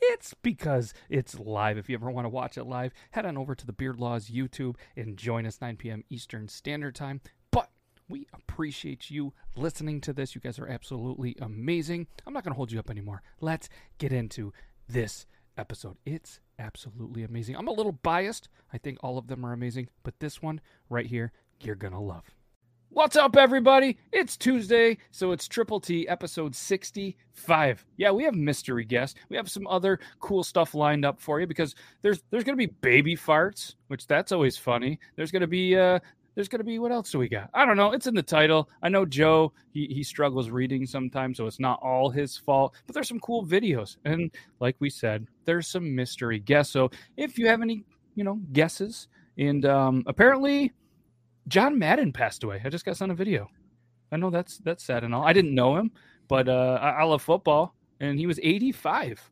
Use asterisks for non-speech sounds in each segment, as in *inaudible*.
it's because it's live. If you ever want to watch it live, head on over to the Beard Laws YouTube and join us 9 p.m. Eastern Standard Time. But we appreciate you listening to this. You guys are absolutely amazing. I'm not going to hold you up anymore. Let's get into this episode. It's absolutely amazing. I'm a little biased. I think all of them are amazing, but this one right here, you're going to love. What's up, everybody? It's Tuesday, so it's Triple T episode 65. Yeah, we have mystery guests. We have some other cool stuff lined up for you because there's there's gonna be baby farts, which that's always funny. There's gonna be uh there's gonna be what else do we got? I don't know. It's in the title. I know Joe he he struggles reading sometimes, so it's not all his fault. But there's some cool videos, and like we said, there's some mystery guests. So if you have any you know guesses, and um apparently John Madden passed away. I just got sent a video. I know that's that's sad and all. I didn't know him, but uh, I, I love football, and he was 85.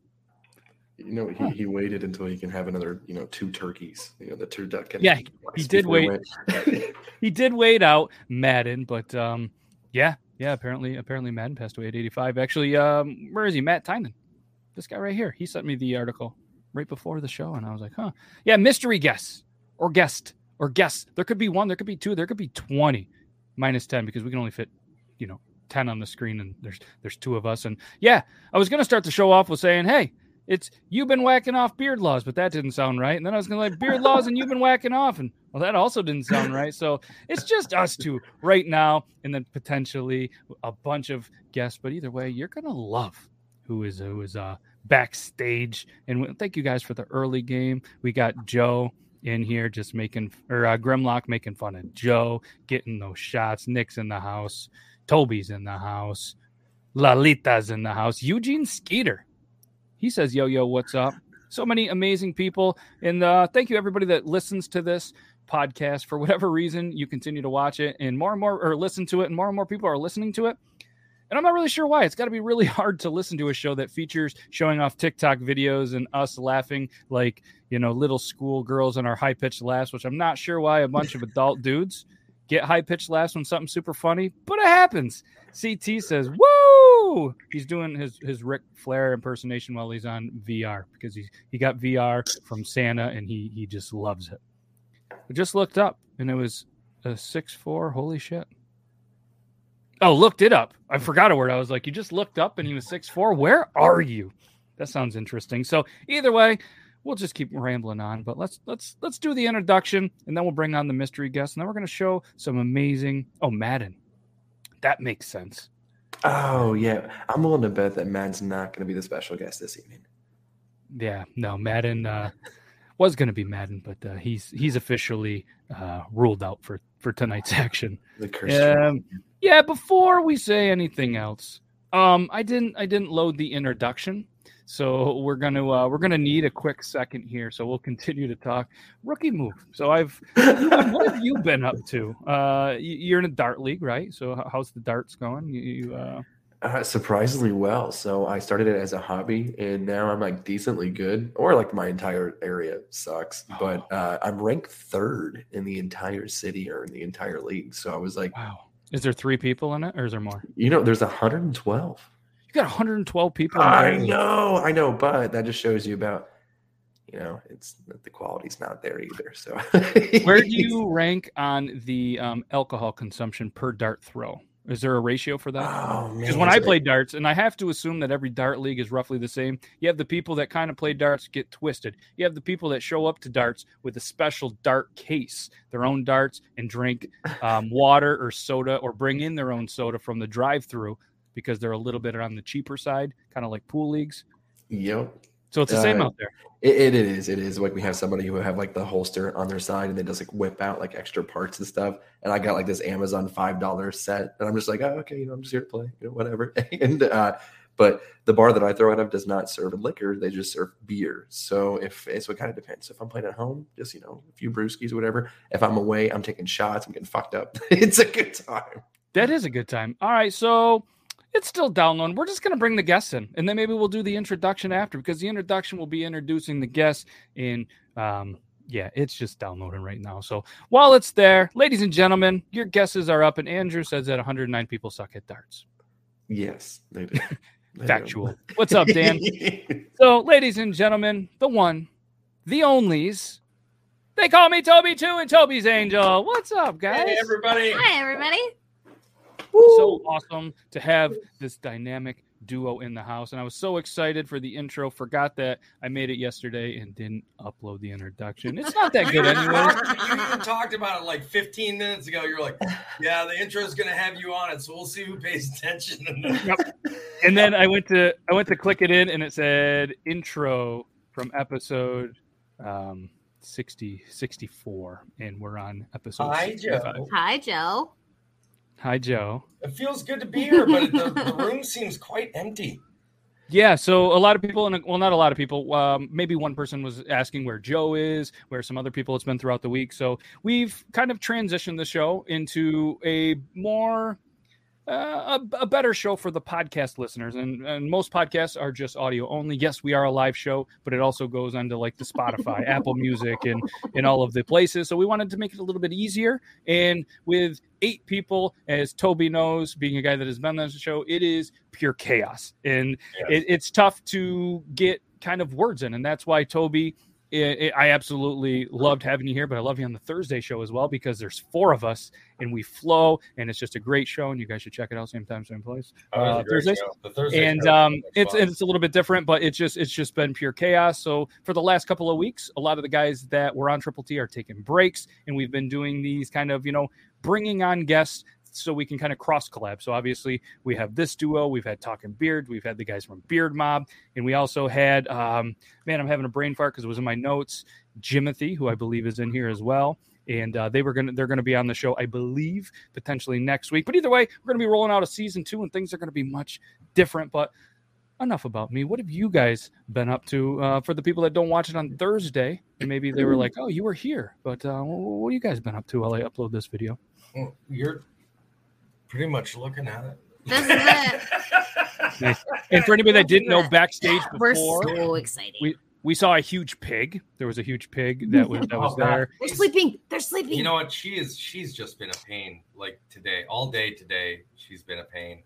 You know, he, he waited until he can have another, you know, two turkeys. You know, the two duck. Yeah, he did wait. *laughs* *laughs* he did wait out Madden, but um, yeah, yeah. Apparently, apparently Madden passed away at 85. Actually, um, where is he? Matt Tynan. This guy right here. He sent me the article right before the show, and I was like, huh. Yeah, mystery guest or guest or guess there could be one, there could be two, there could be 20 minus 10 because we can only fit, you know, 10 on the screen and there's there's two of us. And yeah, I was gonna start the show off with saying, hey, it's you've been whacking off beard laws, but that didn't sound right. And then I was gonna like beard laws and you've been whacking off, and well, that also didn't sound right. So it's just us two right now, and then potentially a bunch of guests. But either way, you're gonna love who is who is uh backstage. And thank you guys for the early game. We got Joe in here just making or uh, Grimlock making fun of Joe, getting those shots. Nick's in the house, Toby's in the house, Lalita's in the house. Eugene Skeeter, he says, "Yo, yo, what's up?" So many amazing people, and uh, thank you everybody that listens to this podcast. For whatever reason, you continue to watch it, and more and more or listen to it, and more and more people are listening to it. And I'm not really sure why. It's got to be really *laughs* hard to listen to a show that features showing off TikTok videos and us laughing like, you know, little school girls in our high pitched laughs, which I'm not sure why a bunch of adult *laughs* dudes get high pitched laughs when something's super funny, but it happens. CT says, "Woo!" He's doing his his Ric Flair impersonation while he's on VR because he he got VR from Santa and he he just loves it. I just looked up and it was a six four. Holy shit! Oh, looked it up. I forgot a word. I was like, you just looked up and he was six four. Where are you? That sounds interesting. So either way, we'll just keep rambling on. But let's let's let's do the introduction and then we'll bring on the mystery guest and then we're gonna show some amazing oh Madden. That makes sense. Oh yeah. I'm willing to bet that Madden's not gonna be the special guest this evening. Yeah, no, Madden uh was going to be Madden, but uh, he's he's officially uh, ruled out for for tonight's *laughs* action. The Um, yeah, before we say anything else, um, I didn't I didn't load the introduction, so we're gonna uh, we're gonna need a quick second here. So we'll *laughs* continue to talk rookie move. So I've what have you been up to? Uh, you're in a dart league, right? So how's the darts going? You, you uh... Uh, surprisingly well. So I started it as a hobby, and now I'm like decently good, or like my entire area sucks. Oh. But uh, I'm ranked third in the entire city or in the entire league. So I was like, wow. Is there three people in it, or is there more? You know, there's 112. You got 112 people. I know, I know, but that just shows you about, you know, it's the quality's not there either. So, where do *laughs* you rank on the um, alcohol consumption per dart throw? Is there a ratio for that? Oh Because when I play darts, and I have to assume that every dart league is roughly the same. You have the people that kind of play darts get twisted. You have the people that show up to darts with a special dart case, their own darts, and drink *laughs* um, water or soda, or bring in their own soda from the drive-through because they're a little bit on the cheaper side, kind of like pool leagues. Yep. So it's the same uh, out there. It, it is. It is like we have somebody who have like the holster on their side and they just like whip out like extra parts and stuff. And I got like this Amazon five dollar set, and I'm just like, oh, okay, you know, I'm just here to play, you know, whatever. *laughs* and uh, But the bar that I throw out of does not serve liquor; they just serve beer. So if so, it kind of depends. If I'm playing at home, just you know, a few brewskis or whatever. If I'm away, I'm taking shots. I'm getting fucked up. *laughs* it's a good time. That is a good time. All right, so it's still downloading. We're just going to bring the guests in, and then maybe we'll do the introduction after because the introduction will be introducing the guests in. Um, yeah, it's just downloading right now. So while it's there, ladies and gentlemen, your guesses are up, and Andrew says that 109 people suck at darts. Yes, they do. *laughs* They Factual. What's up, Dan? *laughs* so, ladies and gentlemen, the one, the onlys. They call me Toby too, and Toby's Angel. What's up, guys? Hey, everybody. Hi, everybody. So awesome to have this dynamic duo in the house and i was so excited for the intro forgot that i made it yesterday and didn't upload the introduction it's not that good *laughs* anyway you even talked about it like 15 minutes ago. You're like, yeah, the intro is going to have you on it, so we'll see who pays attention. And then, Yep. and then i went to i went to click it in and it said intro from episode um 60 64 and we're on episode Hi, 65. Joe. Hi, Joe. Hi joe It feels good to be here, but the, the *laughs* room seems quite empty. Yeah, so a lot of people, and well, not a lot of people. Um, maybe one person was asking where Joe is, where some other people it's been throughout the week. So we've kind of transitioned the show into a more uh, a, a better show for the podcast listeners. And, and most podcasts are just audio only. Yes, we are a live show, but it also goes onto like the Spotify, *laughs* Apple Music, and and all of the places. So we wanted to make it a little bit easier. And with eight people, as Toby knows, being a guy that has been on the show, it is pure chaos, and it, it's tough to get kind of words in, and that's why Toby. I I absolutely loved having you here, but I love you on the Thursday show as well because there's four of us and we flow, and it's just a great show, and you guys should check it out same time, same place. Oh, Uh, Thursdays? Thursday and um, it's fun. it's a little bit different, but it's just it's just been pure chaos. So for the last couple of weeks, a lot of the guys that were on Triple T are taking breaks, and we've been doing these kind of you know bringing on guests so we can kind of cross collab. So obviously we have this duo, we've had Talking Beard, we've had the guys from Beard Mob, and we also had um, man, I'm having a brain fart because it was in my notes. Jimothy, who I believe is in here as well. And uh, they were gonna they're gonna be on the show, I believe, potentially next week. But either way, we're gonna be rolling out a season two, and things are gonna be much different. But enough about me. What have you guys been up to? Uh, for the people that don't watch it on Thursday, and maybe they were like, "Oh, you were here," but uh, what have you guys been up to while I upload this video? You're pretty much looking at it. This is it. Nice. And for anybody that didn't know, backstage We're so excited. we- we saw a huge pig. There was a huge pig that was that was Oh, there. They're sleeping. They're sleeping. You know what? She is. She's just been a pain. Like today, all day today, she's been a pain.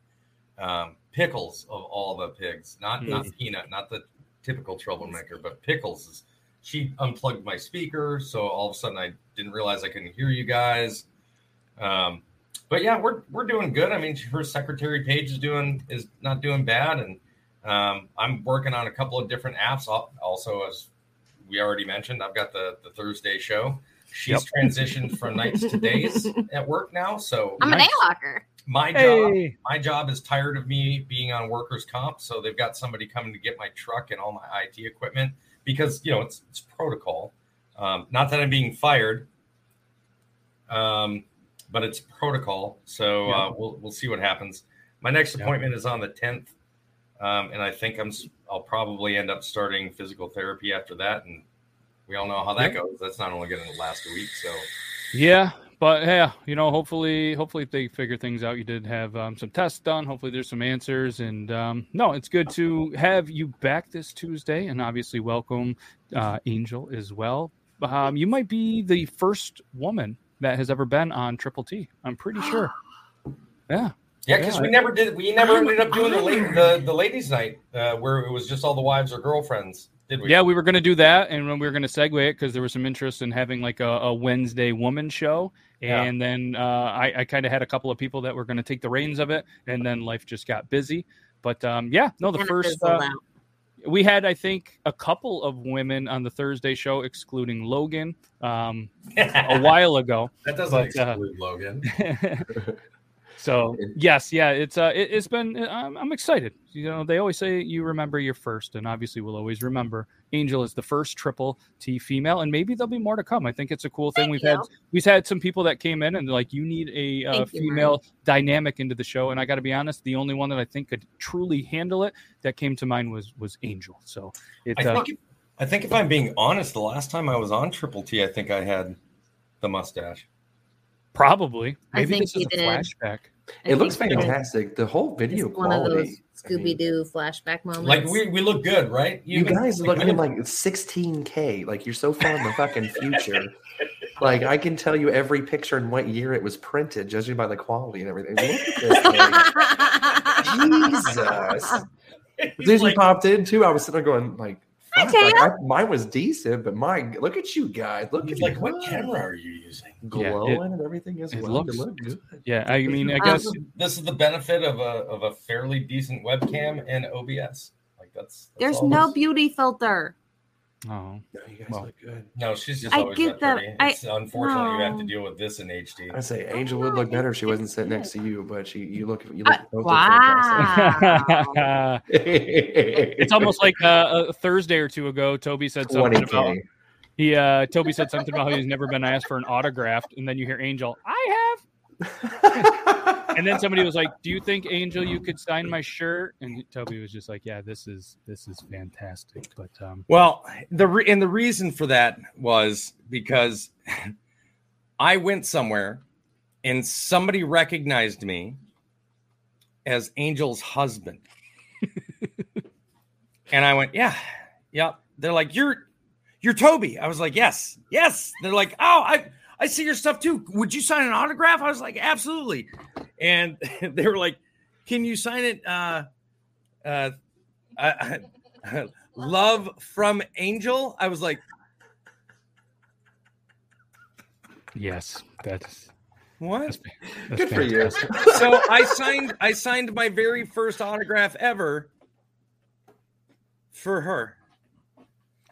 Um, pickles of all the pigs, not not peanut, not the typical troublemaker, but pickles is. She unplugged my speaker, so all of a sudden I didn't realize I couldn't hear you guys. Um, but yeah, we're we're doing good. I mean, her secretary page is doing is not doing bad, and um, I'm working on a couple of different apps. Also, as we already mentioned, I've got the the Thursday show. She's transitioned from nights to days *laughs* at work now. So I'm an a Nice. day walker. my job Hey, my job is tired of me being on workers comp so they've got somebody coming to get my truck and all my it equipment because you know it's, it's protocol um, not that i'm being fired um, but it's protocol so Yeah. uh, we'll, we'll see what happens my next Yeah. appointment is on the 10th um, and i think i'm I'll probably end up starting physical therapy after that and we all know how that Yeah. goes that's not only going to last a week so yeah, but yeah, you know, hopefully, hopefully they figure things out. You did have um, some tests done. Hopefully, there's some answers. And um, no, it's good to have you back this Tuesday, and obviously welcome uh, Angel as well. Um, you might be the first woman that has ever been on Triple T. I'm pretty sure. Yeah. Yeah, because Yeah, we never did. We never I'm ended up doing the la- the, the ladies' night uh, where it was just all the wives or girlfriends, did we? Yeah, we were going to do that, and then we were going to segue it because there was some interest in having like a, a Wednesday woman show, Yeah. and then uh, I, I kind of had a couple of people that were going to take the reins of it, and then life just got busy. But um, yeah, no, the first uh, out. We had I think a couple of women on the Thursday show, excluding Logan, um, a *laughs* while ago. that doesn't but, uh, exclude Logan. *laughs* So yes, yeah, it's uh, it, has been. I'm, I'm, excited. You know, they always say you remember your first, and obviously we'll always remember Angel is the first triple T female, and maybe there'll be more to come. I think it's a cool thing. Thank we've you. had we've had some people that came in and like you need a uh, Thank you, female dynamic into the show, and I got to be honest, the only one that I think could truly handle it that came to mind was was Angel. So it. I uh, think, if, I think if I'm being honest, the last time I was on Triple T, I think I had the mustache. Probably. I Maybe think this is a did. flashback. I It looks fantastic. The whole video one of quality. those I mean, Scooby Doo flashback moments. Like we, we look good, right? You Even- guys look we at like 16k. Like you're so far in the fucking future. Like I can tell you every picture and what year it was printed, judging by the quality and everything. Look at this *laughs* thing. Jesus. As *laughs* He's soon as you like- popped in too, I was sitting there going like, Hi, fuck, like, I- mine was decent, but my look at you guys. Look He's at like, you what camera are you using? glowing and everything as it well. looks- you look good. Yeah, I mean, I Um, guess This is the benefit of a of a fairly decent webcam and OBS. Like that's, that's There's all no beauty filter. Oh, No, you guys Well, look good. No, she's just I always get that the- pretty. I- It's unfortunate you have to deal with this in HD. I say Angel would look better if she wasn't sitting next to you, but she you look you Uh, look both look wow. it's almost like uh, a Thursday or two ago. Toby said something about 20K. he. Uh, Toby said something about how he's never been asked for an autograph, and then you hear Angel, I have, *laughs* and then somebody was like, "Do you think Angel, you could sign my shirt?" And Toby was just like, "Yeah, this is this is fantastic." But um, Well, the re- and the reason for that was because *laughs* I went somewhere and somebody recognized me as Angel's husband. *laughs* and I went, "Yeah. Yep." They're like, "You're you're Toby." I was like, "Yes. Yes." They're like, "Oh, I I see your stuff too. Would you sign an autograph?" I was like, "Absolutely." And *laughs* they were like, "Can you sign it uh uh I, I, *laughs* love from Angel. I was like, yes, that's, what? that's, that's Good for you. so I signed I signed my very first autograph ever for her.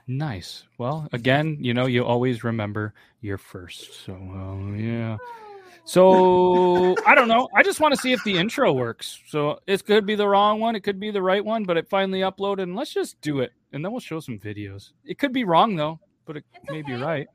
Nice. Well, again, you know, you always remember your first. So, uh, yeah. So, I don't know. I just want to see if the intro works. So, it could be the wrong one, it could be the right one, but it finally uploaded. And let's just do it. And then we'll show some videos. It could be wrong, though, but it may be right.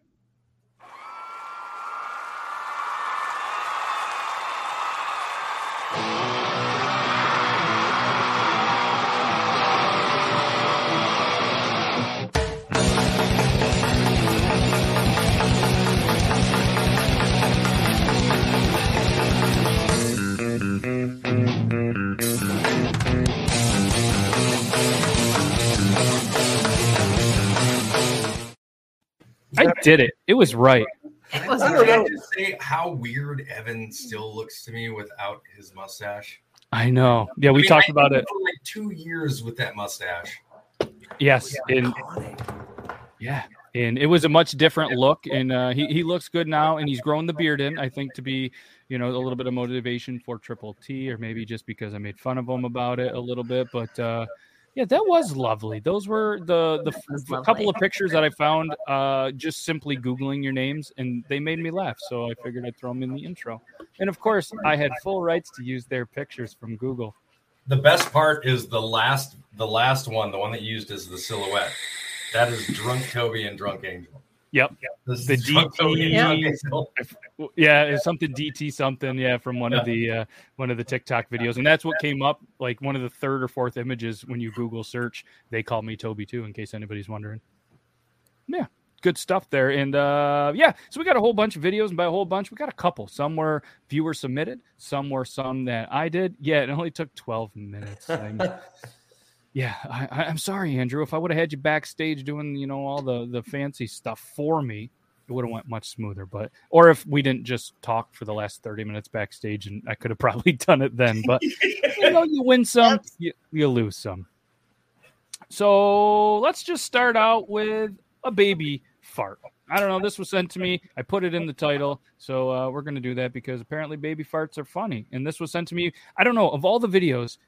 I did it. It was right. It was I don't know. just say how weird Evan still looks to me without his mustache? I know. Yeah, we I mean, talked I about it. for like two years with that mustache. Yes. And Yeah, and it was a much different look, and uh, he he looks good now, and he's grown the beard in. I think to be, you know, a little bit of motivation for Triple T, or maybe just because I made fun of him about it a little bit. But uh, yeah, that was lovely. Those were the the couple of pictures that I found uh, just simply googling your names, and they made me laugh. So I figured I'd throw them in the intro. And of course, I had full rights to use their pictures from Google. The best part is the last the last one, the one that used as the silhouette. That is drunk Toby and drunk Angel. Yep. This The DT Toby and drunk Angel. Well, Yeah, it's something DT something. Yeah, from one of the uh, one of the TikTok videos, and that's what came up. Like one of the third or fourth images when you Google search, they call me Toby too. In case anybody's wondering. Yeah, good stuff there, and uh, yeah, so we got a whole bunch of videos, and by a whole bunch, we got a couple. Some were viewer submitted, some were some that I did. Yeah, it only took twelve minutes. *laughs* Yeah, I, I- I'm sorry, Andrew. If I would have had you backstage doing, you know, all the the fancy stuff for me, it would have went much smoother. But or if we didn't just talk for the last 30 minutes backstage, and I could have *laughs* probably done it then. But you know, you win *laughs* some, you, you lose some. So let's just start out with a baby fart. I don't know. This was sent to me. I put it in the title, so uh, we're going to do that because apparently baby farts are funny. And this was sent to me. I don't know of all the videos,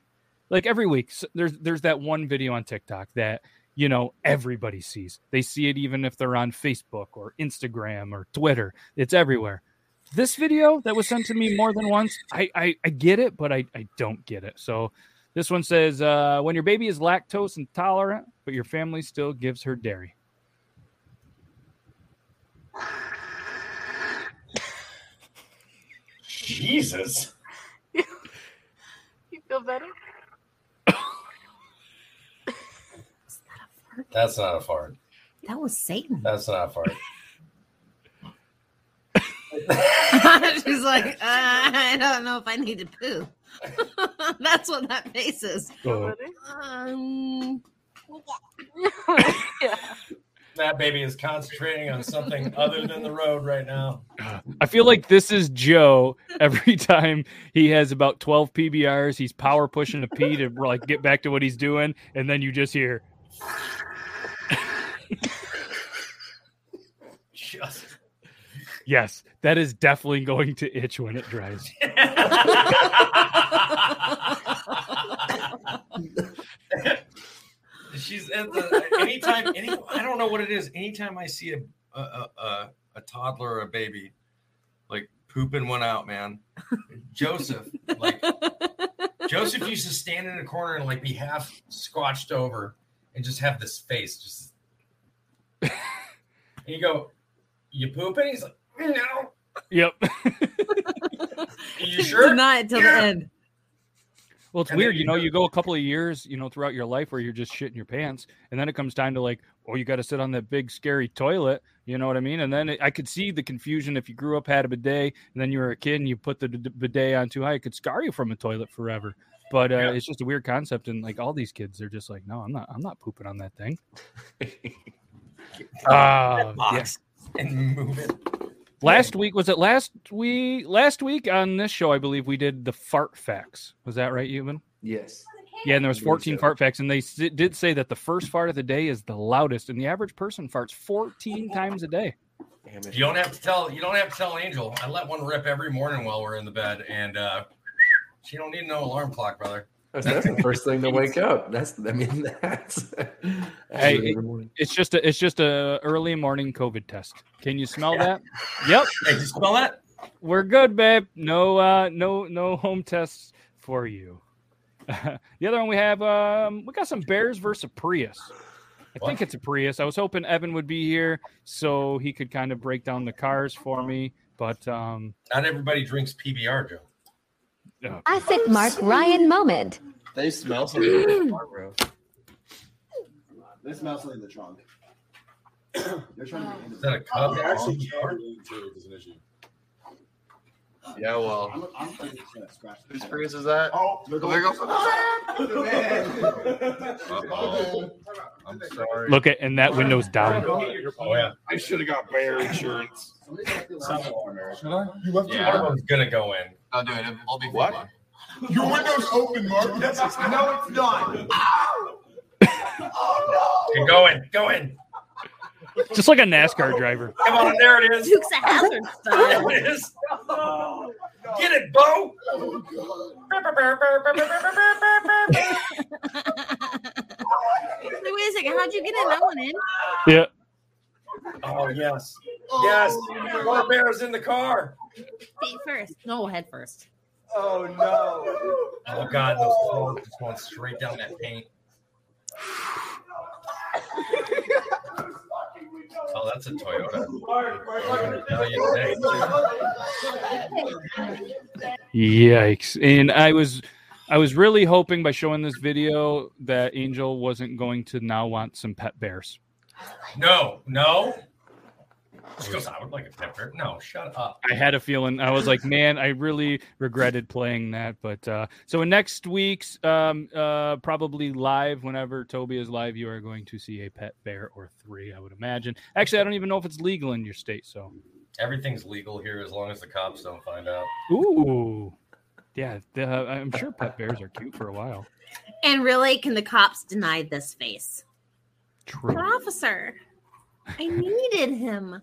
like every week. s- There's there's that one video on TikTok that you know everybody sees. They see it even if they're on Facebook or Instagram or Twitter. It's everywhere. This video that was sent to me more than once, I I, I get it, but I, I don't get it. So this one says, uh, when your baby is lactose intolerant, but your family still gives her dairy. *laughs* Jesus. *laughs* You feel better? That's not a fart. That was Satan. That's not a fart. *laughs* *laughs* She's like, uh, I don't know if I need to poo. *laughs* That's what that face is. Um, yeah. That baby is concentrating on something other than the road right now. I feel like this is Joe every time he has about 12 PBRs. He's power pushing a P to like get back to what he's doing. And then you just hear, Just. yes, that is definitely going to itch when it dries. *laughs* She's at the anytime any I don't know what it is. Anytime I see a a, a, a, toddler or a baby like pooping one out, man. Joseph, like Joseph used to stand in a corner and like be half squatched over and just have this face just you go, You pooping? He's like, No. Yep. *laughs* you sure? Not until Yeah. the end. Well, it's And weird, you you know, go- you go a couple of years, you know, throughout your life where you're just shitting your pants, and then it comes time to like, oh, you got to sit on that big scary toilet, you know what I mean? And then it, I could see the confusion if you grew up had a bidet, and then you were a kid and you put the d- d- bidet on too high, it could scar you from a toilet forever. But uh, Yeah. it's just a weird concept, and like all these kids, they're just like, no, I'm not, I'm not pooping on that thing. *laughs* Ah, yeah. and move it. Last week was it last week? Last week on this show, I believe we did the fart facts. Was that right, Ewan? Yes. Yeah, and there was 14 so. fart facts, and they s- did say that the first fart of the day is the loudest, and the average person farts 14 times a day. Damn it. You don't have to tell. You don't have to tell Angel. I let one rip every morning while we're in the bed, and uh she don't need no alarm clock, brother. That's, that's the first thing to wake up. That's I mean *laughs* that's, Hey, every morning. It's just a it's just a early morning COVID test. Can you smell that? Yep, *laughs* Hey, did you smell that? we're good, babe. No uh no no home tests for you. *laughs* the other one we have um we got some Bears versus a Prius. I think it's a Prius. I was hoping Evan would be here so he could kind of break down the cars for me, but um Not everybody drinks PBR, Joe. Uh, Classic Mark Ryan moment. They smell something in the *clears throat* car, bro. They smell something in the trunk. *clears throat* They're trying to Is that a cub? They're actually Yeah, well. I'm, I'm thinking it's gonna scratch. the Whose tire. Prius is that? Oh, There goes- Uh-oh. I'm sorry. look at and that window's down. Oh yeah. I should have got bear insurance. Somebody's got the alarm. Should I? You left Yeah. One of gonna go in. I'll do it. I'll be What? fine. Your window's open, Mark. no, it's not. *laughs* Oh no! go in. Go in. Just like a NASCAR driver. Come on, there it is. Dukes of Hazzard style. There it is. Oh, get it, Bo. Wait, *laughs* wait a second. How'd you get in that one in? Yeah. Oh yes, yes. Oh. Four bears in the car. Feet first. No, head first. Oh no. Oh god, those claws just going straight down that paint. Oh, that's a Toyota. I'm gonna tell you today, too. Yikes. And I was I was really hoping by showing this video that Angel wasn't going to now want some pet bears. No, no. She goes, I would like a pepper. No, shut up. I had a feeling I was like, man, I really regretted playing that. But uh so in next week's um uh probably live, whenever Toby is live, you are going to see a pet bear or three, I would imagine. Actually, I don't even know if it's legal in your state, so Everything's legal here as long as the cops don't find out. ooh. Yeah, the, I'm sure pet bears are cute for a while. And really, can the cops deny this face? True. Officer, I needed him.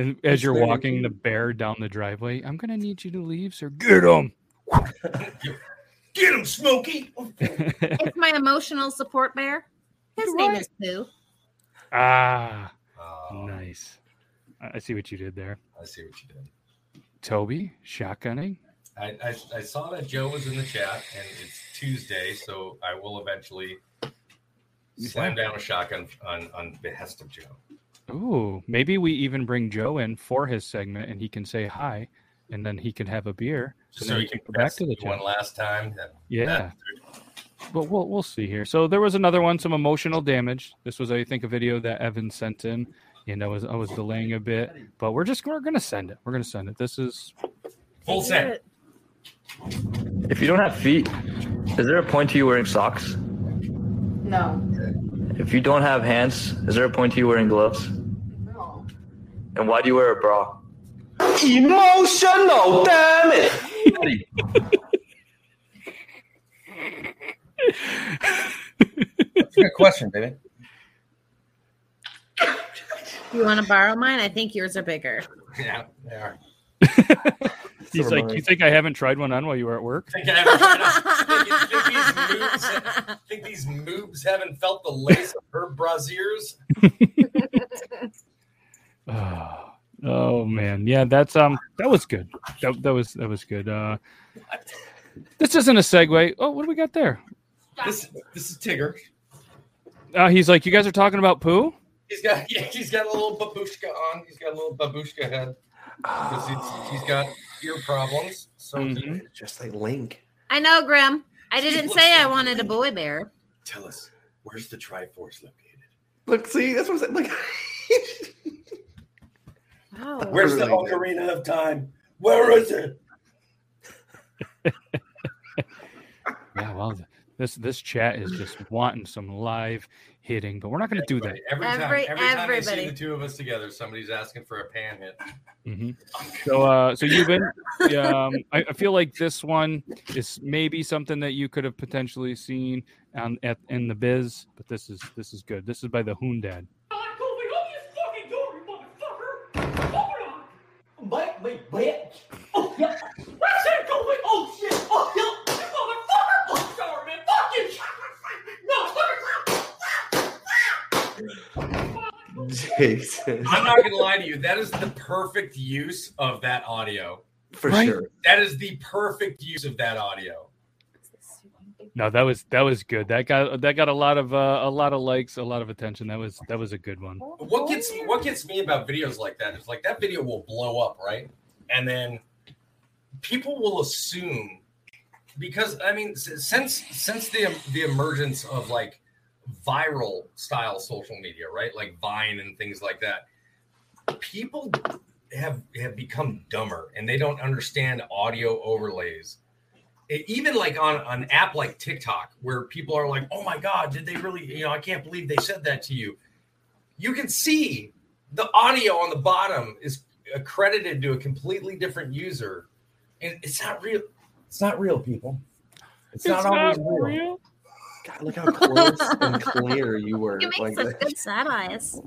And as you're walking the bear down the driveway, I'm gonna need you to leave, sir. Get him. *laughs* Get him, Smokey. *laughs* It's my emotional support bear. His name is Pooh. ah, Oh, nice. I I see what you did there. I see what you did. Toby shotgunning. I, I, I saw that Joe was in the chat, and it's Tuesday, so I will eventually slam down a shotgun on, on behest of Joe. Ooh, maybe we even bring Joe in for his segment, and he can say hi, and then he can have a beer, so, So then you we can can go back to the one last time. That- Yeah. that- *laughs* But we'll we'll see here. So there was another one, some emotional damage. This was, I think, a video that Evan sent in. And I was I was delaying a bit, but we're just we're gonna send it. We're gonna send it. This is Full set. If you don't have feet, is there a point to you wearing socks? No. If you don't have hands, is there a point to you wearing gloves? No. And why do you wear a bra? Emotional, damn it! That's a good question, baby. You want to borrow mine? I think yours are bigger. Yeah, they are. *laughs* he's like, you think I haven't tried one on while you were at work? Think, I haven't think, think these moves, think these moves haven't felt the lace of her brasiers? *laughs* Oh, *sighs* oh man, yeah, that's um, that was good. That, that was that was good. Uh, this isn't a segue. Oh, what do we got there? This this is Tigger. Uh, he's like, you guys are talking about poo. He's got *laughs* yeah, he's got a little babushka on. He's got a little babushka head. 'Cause he's- he's got ear problems. So Mhm. Just like Link. I know, Grim. I didn't say I wanted a boy bear. tell us, where's the Triforce located? Look, see, that's what I'm saying. Look. *laughs* Oh. Where's the Really good. Ocarina of Time? Where is it? *laughs* Yeah, well, this this chat is just wanting some live hitting, but we're not going to do that. Every time, Every- every time I see everybody. the two of us together, somebody's asking for a pan hit. hmm So, uh, so you've been. Um, I, I feel like this one is maybe something that you could have potentially seen on at in the biz, but this is this is good. This is by the Hoon Bite me, bitch! Oh, yeah. Where's that going? Oh, shit! Oh, yeah! You motherfucker! Oh, sorry, man! Fuck you! Jason. I'm not gonna lie to you. That is the perfect use of that audio. For Right? sure. That is the perfect use of that audio. No, that was that was good. That got that got a lot of uh, a lot of likes, a lot of attention. That was that was a good one. What gets what gets me about videos like that is like that video will blow up, right? And then people will assume because I mean since since the the emergence of like viral style social media, right? Like Vine and things like that. People have have become dumber and they don't understand audio overlays. Even like on an app like TikTok, where people are like, "Oh my god, did they really? You know, I can't believe they said that to you." you can see the audio on the bottom is accredited to a completely different user and it's not real it's not real people it's, not always real. God, look how close and clear you were. You make like such that. good sad eyes.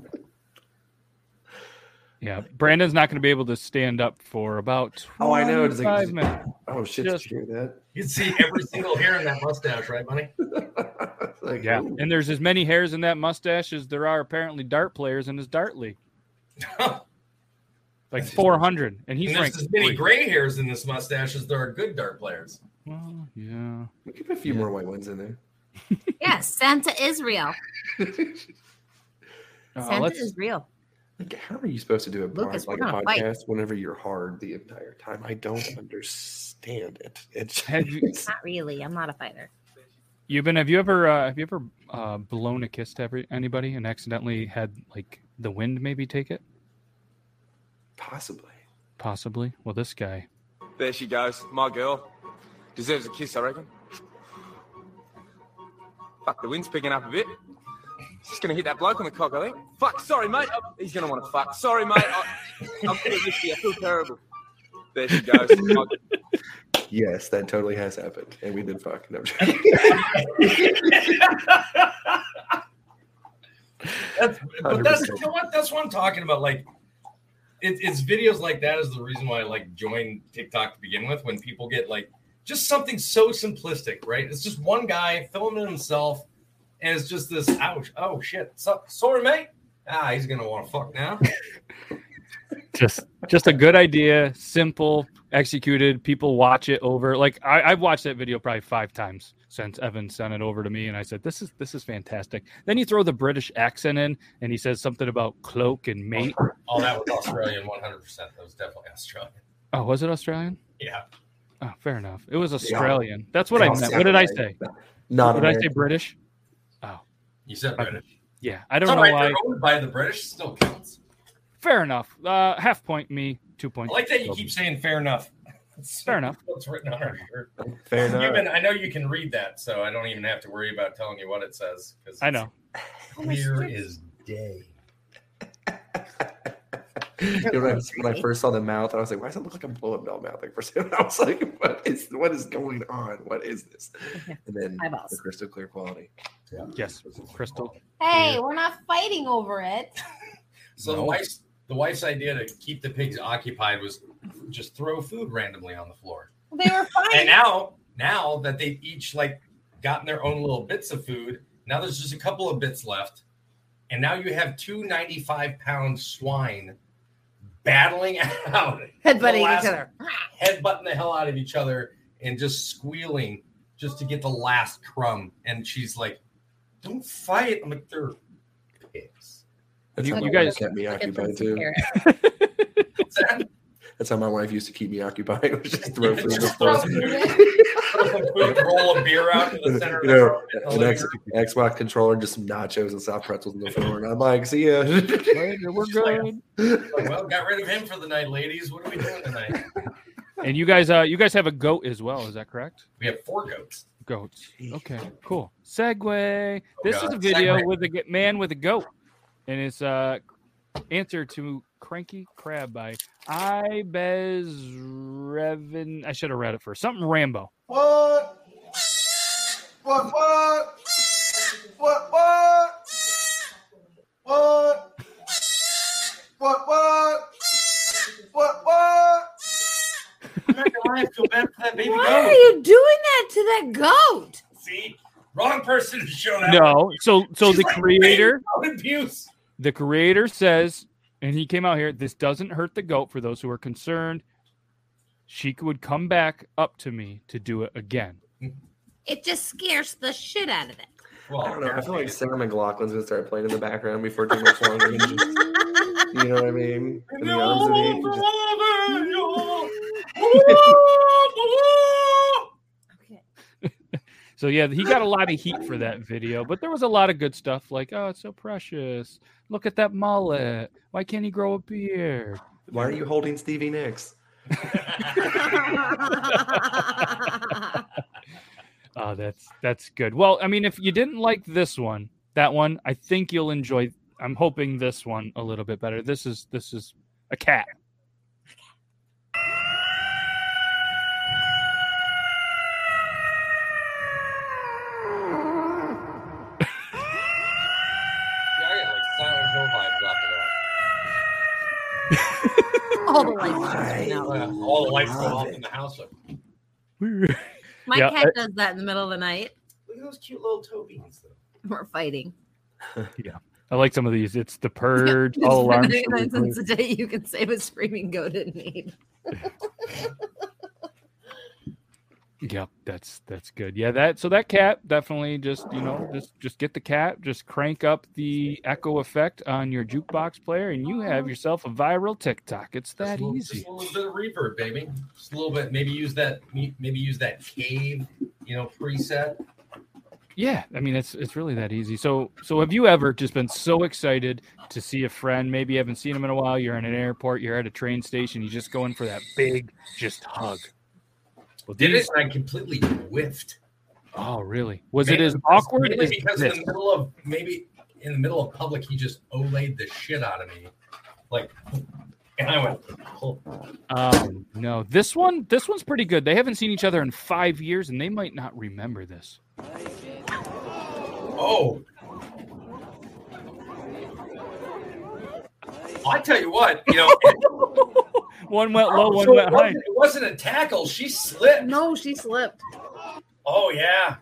Yeah, Brandon's not going to be able to stand up for about Oh, I know. It's five like, minutes. oh shit! Just- Did you hear that? You can see every single hair in that mustache right buddy *laughs* like, Yeah, ooh. and there's as many hairs in that mustache as there are apparently dart players in his dart league. *laughs* Like 400, and he's and there's ranked. as many gray hairs in this mustache as there are good dart players Well, yeah. We could put a few more white ones in there. Yes, Santa is real. *laughs* Uh, Santa let's- is real. Like, how are you supposed to do a Lucas, like a gonna fight. podcast whenever you're hard the entire time? I don't understand it. It's Have you, Not really. I'm not a fighter. you've been? Have you ever? Uh, have you ever uh, blown a kiss to every, anybody and accidentally had like the wind maybe take it? possibly. Possibly. Well, this guy. There she goes, my girl. Deserves a kiss, I reckon. Fuck, the wind's picking up a bit. Just gonna hit that bloke on the cock, I think. Fuck, sorry, mate. Oh, he's gonna want to fuck. Sorry, mate. I, I'm feeling risky. I feel terrible. There she goes. Yes, that totally has happened, and we did fuck. No, That's, but 100%. that's you know what that's what I'm talking about. Like, it, it's videos like that is the reason why I like joined TikTok to begin with. When people get like just something so simplistic, right? It's just one guy filming himself, and it's just this. Ouch! Oh shit! So, sorry, mate. Ah, he's gonna want to fuck now. *laughs* just just a good idea, simple, executed. People watch it over. Like I, I've watched that video probably five times since Evan sent it over to me, and I said, "This is this is fantastic." Then you throw the British accent in, and he says something about cloak and mate. Oh, that was Australian, one hundred percent. That was definitely Australian. Oh, was it Australian? Yeah. Oh, fair enough. It was Australian. That's what I all meant. What did I say? Not Did I say British? You said British. Yeah, I don't It's know right, why. They're owned by the British. Still counts. Fair enough. Uh, half point me, two points. I like that you keep saying fair enough. That's *laughs* Fair enough. *laughs* What's written on our shirt. Fair You've enough. been- I know you can read that, so I don't even have to worry about telling you what it says. 'cause I know. *laughs* Clear as day. *laughs* You know, when, I, oh, when I first saw the mouth, I was like, "Why does it look like a blow-up doll mouth?" Like for a second, I was like, "What is what is going on? What is this?" And then Eyeballs. the crystal clear quality. Yes, Crystal. Hey, we're not fighting over it. *laughs* So the wife's the wife's idea to keep the pigs occupied was just throw food randomly on the floor. They were *laughs* fine. And now, now that they've each like gotten their own little bits of food, now there's just a couple of bits left. And now you have two 95 pound swine battling *laughs* out, Headbutting the each last- other. *laughs* headbutting the hell out of each other and just squealing just to get the last crumb. And she's like, Don't fight. I'm like, They're pigs. You- how you my wife guys- kept me occupied too. *laughs* What's that? That's how my wife used to keep me occupied. *laughs* was just throw food Just throw food. Roll *laughs* a beer out to the center of you know, room in the an X. Xbox controller, just some nachos and soft pretzels on the floor, and I'm like, "See ya." Later, we're She's like, good. Like, well, got rid of him for the night, ladies. What are we doing tonight? *laughs* And you guys, uh, you guys have a goat as well. Is that correct? We have four goats. Goats. Okay, cool. Segue. This is a video Segue. with a man with a goat, and it's uh answer to Cranky Crab by Ibez Revan. I should have read it first. Something Rambo. What? What? What? What? What? What? What? What? What? What? I'm not gonna lie, I feel bad for that baby Why are you doing that to that goat? See, wrong person to show that. No, so so She's the like, creator, abuse. The creator says, and he came out here. This doesn't hurt the goat. For those who are concerned, she would come back up to me to do it again. It just scares the shit out of it. Well, I don't know. I feel like Sarah McLachlan's gonna start playing in the background before too much longer. just- you know what I mean? In the arms of me, just- *laughs* So yeah, he got a lot of heat for that video, but there was a lot of good stuff like, "Oh, it's so precious. Look at that mullet. Why can't he grow a beard?" Why are you holding Stevie Nicks? *laughs* Oh, that's that's good. Well, I mean, if you didn't like this one, that one, I think you'll enjoy. I'm hoping this one a little bit better. This is this is a cat. Yeah, I got like Silent Hill vibes off All the lights just of went that. out. Yeah, all the lights go off in the house. *laughs* My Yeah, cat I- does that in the middle of the night. Look at those cute little toe beans, though. We're fighting. *laughs* yeah, I like some of these. It's the *laughs* purge. all alarms. should be 99 cents clear. a day you can save a screaming goat in need. Yep, that's that's good. Yeah, that so that cat definitely just you know just just get the cat, just crank up the echo effect on your jukebox player, and you have yourself a viral TikTok. It's that Just little- easy. Just a little bit of reverb, baby. Just a little bit. Maybe use that. Maybe use that cave, you know, preset. Yeah, I mean it's it's really that easy. So so have you ever just been so excited to see a friend? Maybe you haven't seen him in a while. You're in an airport. You're at a train station. You're just going for that big just hug. Well, Did it? these- And I completely whiffed. Oh, really? Was it as awkward as because this? in the middle of maybe in the middle of public, he just olayed the shit out of me, like, *laughs* and I went. Oh. Um, no, this one, this one's pretty good. They haven't seen each other in five years, and they might not remember this. Oh. I tell you what, you know, *laughs* One went low, one so it, went high. wasn't, it wasn't a tackle. She slipped. No, she slipped. Oh yeah,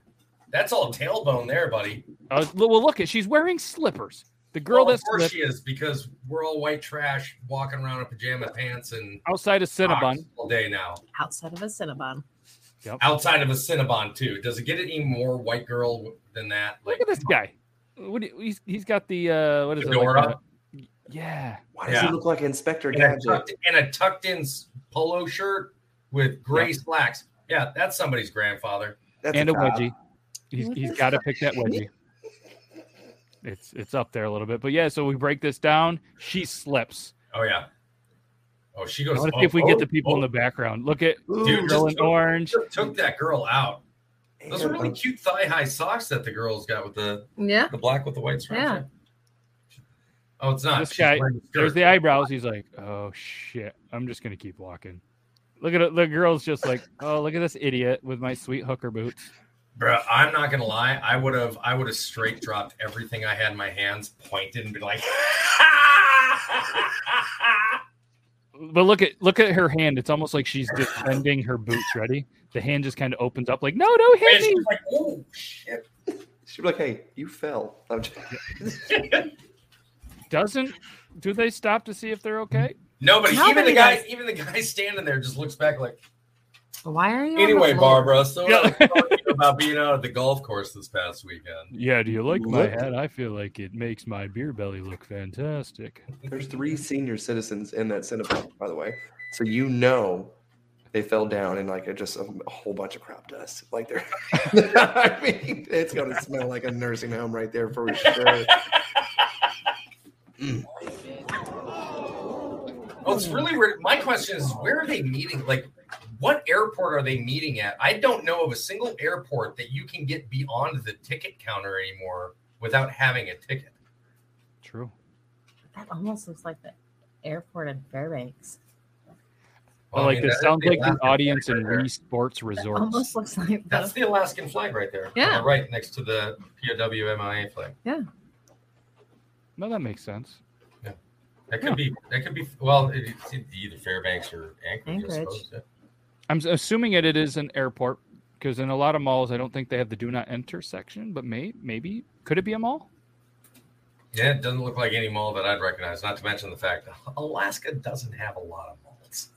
that's all tailbone there, buddy. Uh, well, look at she's wearing slippers. The girl Well, that of course slipped she is because we're all white trash walking around in pajama pants and outside of Cinnabon. All day now. Outside of a Cinnabon. Outside of a Cinnabon too. Does it get any more white girl than that? Like, Look at this guy. What do you- he's he's got the uh what is it? Fedora? Like a- yeah. Why does Yeah. he look like Inspector and a, Gadget? tucked, and a tucked in polo shirt with gray Yep. slacks. Yeah, that's somebody's grandfather. That's and a cop. wedgie. He's he's *laughs* got to pick that wedgie. It's it's up there a little bit, but yeah. So we break this down. She slips. Oh yeah. Oh, she I goes. want to oh, if we oh, get the oh, people in oh. the background. Look at Dude, girl just in orange. Took, took that girl out. Those are really cute thigh high socks that the girls got with the Yeah. the black with the white stripes. Yeah. Right? Oh, it's not. This guy, there's the eyebrows. He's like, oh shit, I'm just gonna keep walking. Look at it. The girl's just like, *laughs* oh, look at this idiot with my sweet hooker boots. Bro, I'm not gonna lie. I would have, I would have straight dropped everything I had in my hands, pointed, and be like, *laughs* But look at look at her hand. It's almost like she's just bending her boots. Ready? The hand just kind of opens up, like, no, don't hit me. she's like, oh shit. She'd be like, "Hey, you fell." *laughs* I'm just- Doesn't do they stop to see if they're okay? Nobody, even the guy, does. even the guy standing there, just looks back like. Why are you? Anyway. Barbara, so Yeah. I was talking about being out at the golf course this past weekend. Yeah. Do you like my Look. hat? I feel like it makes my beer belly look fantastic. There's three senior citizens in that Cinnabon, by the way. So you know they fell down and like a, just a, a whole bunch of crop dust. Like they're, *laughs* I mean, it's gonna smell like a nursing home right there for sure. *laughs* Mm. Oh, it's really weird. My question is, where are they meeting? Like, what airport are they meeting at? I don't know of a single airport that you can get beyond the ticket counter anymore without having a ticket. True. That almost looks like the airport in Fairbanks. Well, I like mean, this sounds the like the audience flag in right there. Wii Sports It Resorts. almost looks like That's the, the Alaskan flag right there. Yeah. Right next to the POW MIA flag. No, that makes sense. Yeah. That could be. That could be. Well, it's either Fairbanks or Anchorage. I Anchorage. suppose. yeah. I'm s- assuming it, it is an airport because in a lot of malls, I don't think they have the do not enter section, but may, maybe could it be a mall? Yeah, it doesn't look like any mall that I'd recognize. Not to mention the fact that *laughs* Alaska doesn't have a lot of malls.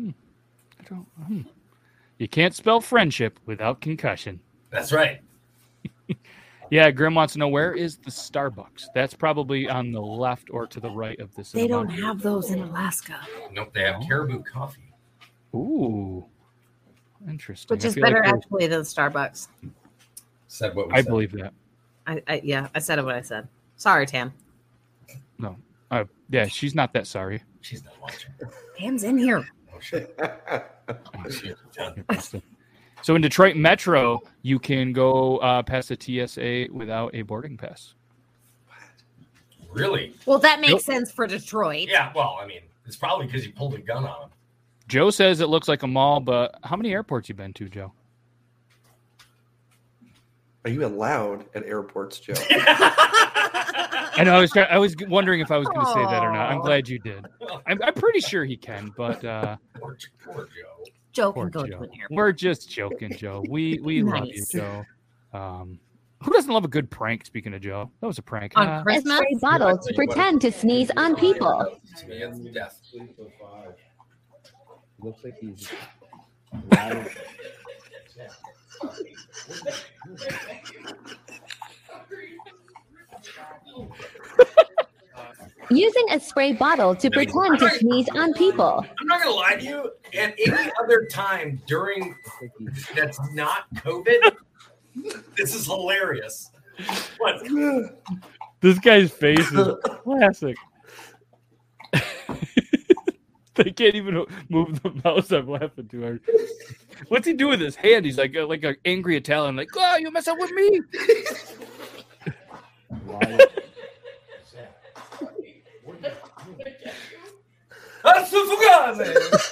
I don't. Hmm. You can't spell friendship without concussion. That's right. *laughs* Yeah, Grim wants to know where is the Starbucks? That's probably on the left or to the right of this. they don't have those in Alaska, Nope, they have Caribou Coffee. Ooh, interesting. which is feel like better actually than Starbucks. Said what we I said. believe that. I, I yeah, I said what I said. Sorry, Tam. No, uh, yeah, she's not that sorry. She's not watching. Tam's in here. Oh shit. Oh, shit. *laughs* Done. So in Detroit Metro, you can go uh, past the TSA without a boarding pass. What? Really? Well, that makes Nope. sense for Detroit. Yeah. Well, I mean, it's probably because you pulled a gun on him. Joe says it looks like a mall, but how many airports you been to, Joe? Are you allowed at airports, Joe? *laughs* I know I was try- I was wondering if I was going to say that or not. I'm glad you did. I'm, I'm pretty sure he can, but uh, Poor, poor Joe. Joe Poor can go Joe. to an airport. we're just joking, *laughs* Joe. We we love you, Joe. Um, who doesn't love a good prank? Speaking of Joe, that was a prank. On Uh, Christmas? spray bottle to pretend to sneeze on people. To me, it's death. Looks like he's. *laughs* Using a spray bottle to pretend to sneeze on people. I'm not gonna lie to you. At any other time during that's not COVID, this is hilarious. What? *sighs* this guy's face is classic. *laughs* they can't even move the mouse. I'm laughing too hard. What's he doing with his hand? He's like like an angry Italian, like, "Oh, you mess up with me." *laughs* That's the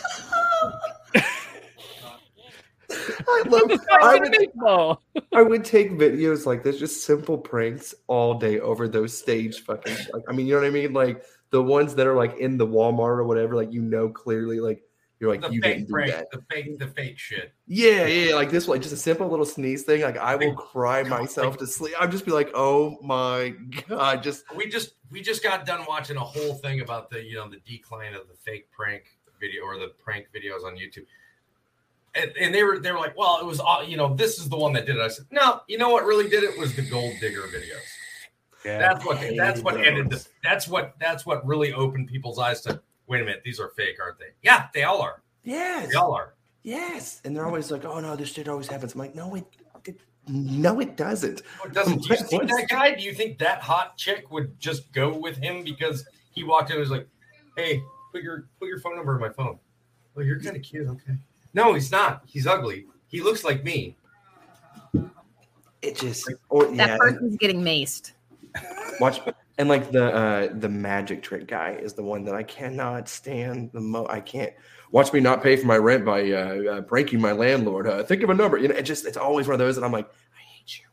I love. I would, meatball. I would take videos like this, just simple pranks all day over those stage fucking. Like, I mean, you know what I mean? Like the ones that are like in the Walmart or whatever. Like you know clearly, like you're like, the you fake didn't do prank, that. the fake, the fake shit. Yeah, yeah, like this, like just a simple little sneeze thing. Like I will cry myself to sleep. I'm just be like, oh my god, just We just we just got done watching a whole thing about the you know the decline of the fake prank video or the prank videos on YouTube. And, and they were they were like, well, it was all you know. This is the one that did it. I said, no, you know what really did it was the gold digger videos. Yeah. That's what that's what Hated ended the, that's what that's what really opened people's eyes to wait a minute, these are fake, aren't they? Yeah, they all are. yes, They all are. yes, and they're always like, oh no, this shit always happens. I'm like, no, it, it no, it doesn't. Oh, it doesn't *laughs* do you What- think that guy? Do you think that hot chick would just go with him because he walked in and was like, Hey, put your put your phone number in my phone. Well, you're kind of cute, okay. No, he's not. He's ugly. He looks like me. It just, or That yeah, and- person's getting maced. Watch and like the uh the magic trick guy is the one that I cannot stand the mo. I can't watch me not pay for my rent by uh, uh breaking my landlord. Uh, think of a number. You know, it just it's always one of those, and I'm like, I hate you.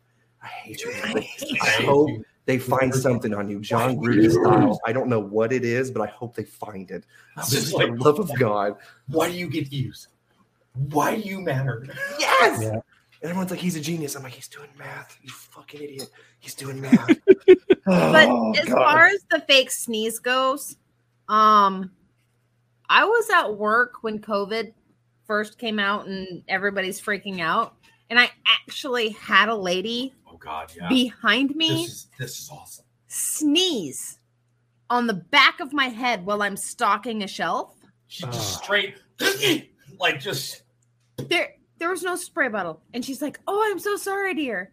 I hate you. I, hate hope you. They find something on you, Jon Gruden style. I don't know what it is, but I hope they find it. It's Just just for the like- love of God. Why do you get views? Why do you matter? Yes. Yeah. And everyone's like, he's a genius. I'm like, he's doing math. You fucking idiot. He's doing math. *laughs* But Oh, as God. far as the fake sneeze goes, um, I was at work when COVID first came out and everybody's freaking out, and I actually had a lady God, yeah. behind me This is this is awesome. sneeze on the back of my head while I'm stocking a shelf. She just straight like just There, there was no spray bottle, and she's like, "Oh, I'm so sorry, dear."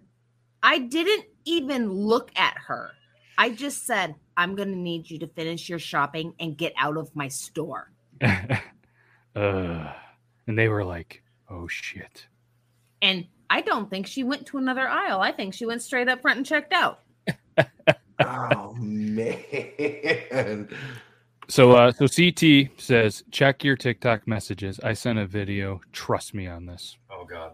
I didn't even look at her. I just said, "I'm gonna need you to finish your shopping and get out of my store." *laughs* uh, and they were like, "Oh shit." And I don't think she went to another aisle. I think she went straight up front and checked out. oh man. So, uh, so CT says, check your TikTok messages. I sent a video. Trust me on this. oh God.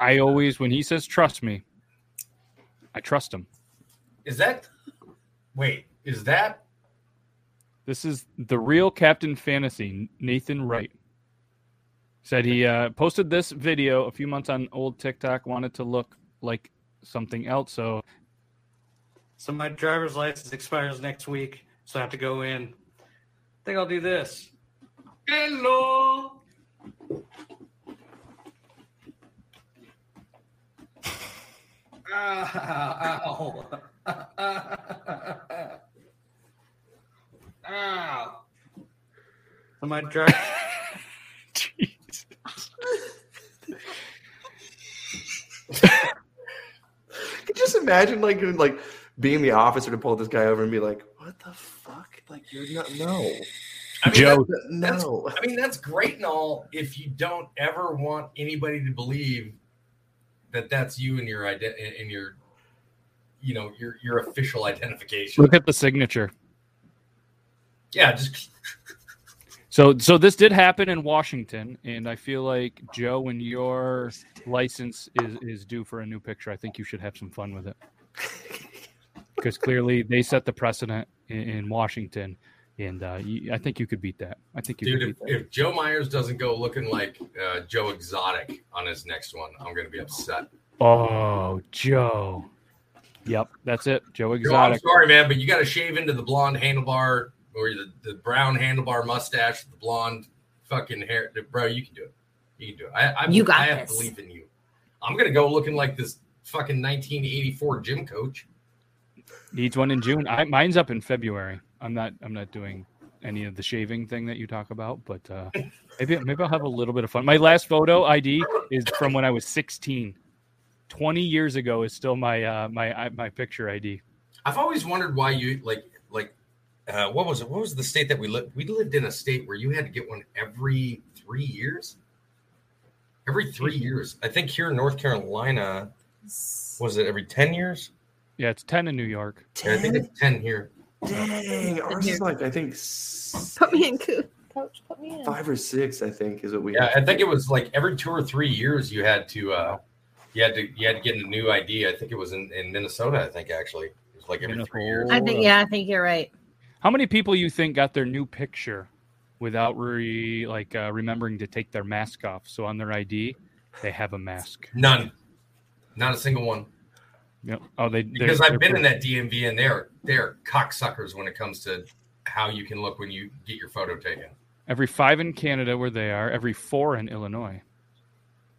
I always, when he says trust me, I trust him. Is that wait, is that This is the real Captain Fantasy, Nathan Wright. Said he uh, posted this video a few months on old TikTok, wanted to look like something else. So, So my driver's license expires next week, so I have to go in. I think I'll do this. Hello. *laughs* Ow. Ow. So my driver. *laughs* *laughs* Could you just imagine like like being the officer to pull this guy over and be like, "What the fuck? Like you're not no." I mean, Joe. that's- No. I mean, that's great and all if you don't ever want anybody to believe that that's you and your ident in your you know your your official identification. look at the signature. Yeah, just So, so this did happen in Washington, and I feel like Joe, when your license is is due for a new picture, I think you should have some fun with it, *laughs* because clearly they set the precedent in, in Washington, and uh, you, I think you could beat that. I think you dude, could if, that. if Joe Myers doesn't go looking like uh, Joe Exotic on his next one, I'm gonna be upset. Oh, Joe. Yep, that's it. Joe Joe, I'm Exotic. sorry, man, but you got to shave into the blonde handlebar or the, the brown handlebar mustache, the blonde fucking hair. Bro, you can do it. You can do it. I, I, You got I have this. belief in you. I'm gonna go looking like this fucking 1984 gym coach. Needs one in June. I, mine's up in February. I'm not. I'm not doing any of the shaving thing that you talk about, but uh, *laughs* maybe maybe I'll have a little bit of fun. My last photo ID is from when I was 16. 20 years ago is still my uh, my my picture ID. I've always wondered why you like like uh, what was it? What was the state that we lived? We lived in a state where you had to get one every three years. Every three years, I think here in North Carolina, was it every ten years? Yeah, it's 10 in New York. Yeah, I think it's ten here. Dang, ours is like I think s- Put me in. Coach, put me in. five or six. I think is what we. Yeah, have I think it was like every two or three years you had to uh you had to you had to get a new ID. I think it was in, in Minnesota, I think actually. It was like every three years. I think, yeah, I think you're right. How many people you think got their new picture without re like uh, remembering to take their mask off. So on their ID, they have a mask. None. Not a single one. Yep. Oh, they Because they're- I've been they're- in that DMV and they're they're cocksuckers when it comes to how you can look when you get your photo taken. Every five in Canada, where they are. Every four in Illinois.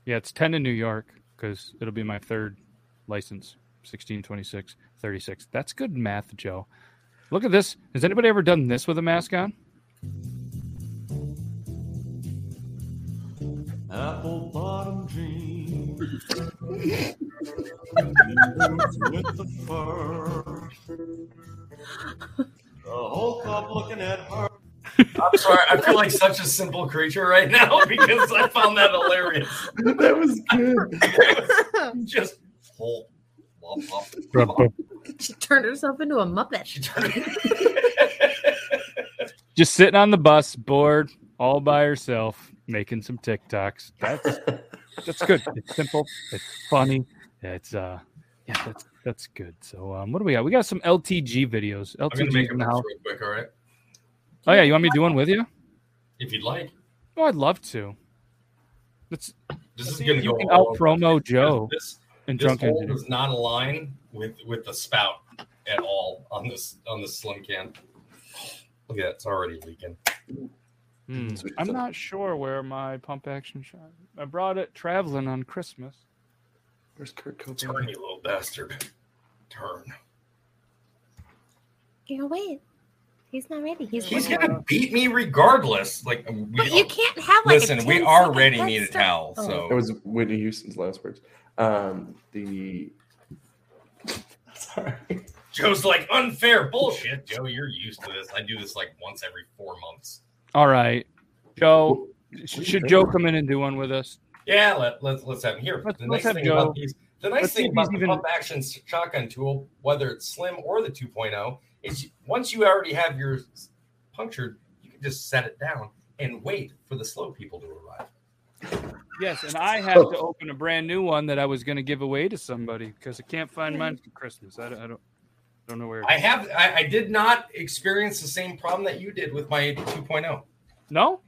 Yeah, it's ten in New York because it'll be my third license. 16, 26, 36. That's good math, Joe. Look at this. Has anybody ever done this with a mask on? Apple bottom jeans. with the fur. The whole club looking at her. I'm sorry, I feel like such a simple creature right now *laughs* because I found that hilarious. That was good. *laughs* Just whole womp, womp, She turned herself into a Muppet. *laughs* Just sitting on the bus, bored, all by herself, making some TikToks. That's that's good. It's simple. It's funny. It's uh, yeah, that's that's good. So um, what do we got? We got some LTG videos. I'm gonna LTG make in them the house. real quick, all right? Oh yeah, you want me to do one with you? If you'd like. Oh, I'd love to. Let's. This is see gonna if you go can all out promo Joe This, and this drunk hole engineer. does not align with with the spout at all on this on this slim can. Look at that, it's already leaking. Hmm, I'm not sure where my pump action shot. I brought it traveling on Christmas. Where's Kurt Cobain? Turn, you little bastard. Turn. You wait. He's not ready. He's He's gonna beat me regardless. Like we But you can't have like listen. a we already second need a towel, Oh. so That was Whitney Houston's last words. Um, the *laughs* sorry. Joe's like unfair bullshit. Joe, you're used to this. I do this like once every four months. All right, Joe. sh- Should Joe come in and do one with us? Yeah, let, let's let's have him here. Let's- the let's nice have thing Joe- about these, the nice let's thing about the even- pump action shotgun tool, whether it's slim or the 2.0, is once you already have your punctured, you can just set it down and wait for the slow people to arrive. Yes, and I have to open a brand new one that I was going to give away to somebody because I can't find mine for Christmas. I don't, I don't, don't know where. it I have I, I did not experience the same problem that you did with my 2.0. No,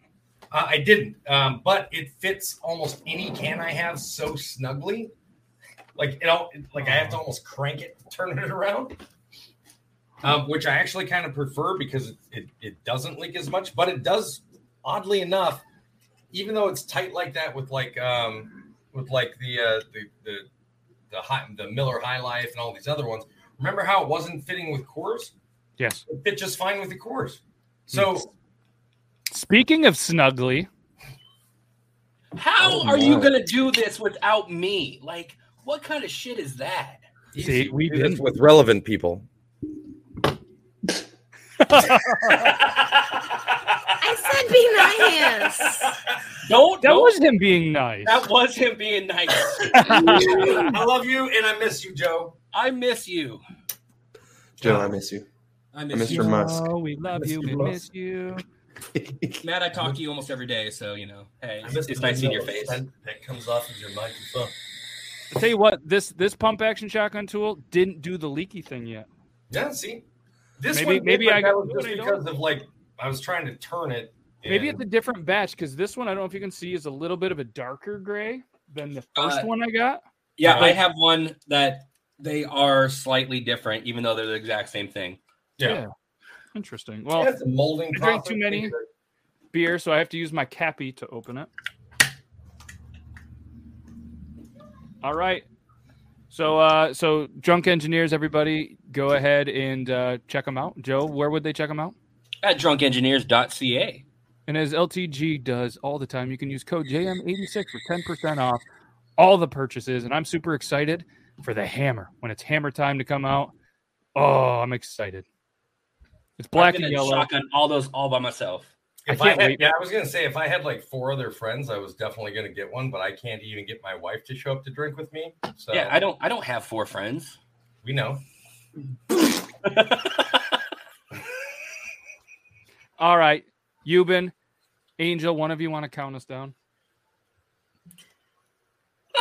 Uh, I didn't, um, but it fits almost any can I have so snugly. Like you know, like I have to almost crank it to turn it around, um, which I actually kind of prefer because it, it it doesn't leak as much, but it does. Oddly enough, even though it's tight like that with like um, with like the uh, the the the high, the Miller High Life and all these other ones. Remember how it wasn't fitting with Coors? Yes. It fit just fine with the Coors. So. Speaking of snugly, How Oh, are you gonna do this without me? Like, what kind of shit is that? See, we Do this didn't. with relevant people. *laughs* *laughs* I said be nice. *laughs* Don't. that don't- was him being nice. That was him being nice. *laughs* I love you and I miss you, Joe. I miss you. Joe, I miss you. I I miss miss you. your musk. Oh, we love Miss you. you, We miss you. *laughs* Matt, I talk to you almost every day, so you know, hey, I it's, miss it's nice seeing your face. scent That comes off of your microphone. I tell you what, this this pump action shotgun tool didn't do the leaky thing yet. Yeah, see, this Maybe- one did, maybe I got- was just I because of like I was trying to turn it. Maybe it's a different batch because this one I don't know if you can see is a little bit of a darker gray than the first Uh, one I got. Yeah, I have one that they are slightly different, even though they're the exact same thing. yeah. Interesting. Well, Yeah, it's a molding. I drank too many beer, so I have to use my cappy to open it. All right. So, uh, so drunk engineers, everybody, go ahead and uh, check them out. Joe, where would they check them out? At drunkengineers.ca. And as LTG does all the time, you can use code JM86 for 10% off all the purchases. And I'm super excited for the hammer when it's hammer time to come out. Oh, I'm excited. It's black and gonna yellow. Shotgun all those all by myself. If I I, can't had, wait. yeah, I was gonna say if I had like four other friends, I was definitely gonna get one, but I can't even get my wife to show up to drink with me. So Yeah, I don't. I don't have four friends. We know. *laughs* All right. Euban, Angel, one of you want to count us down?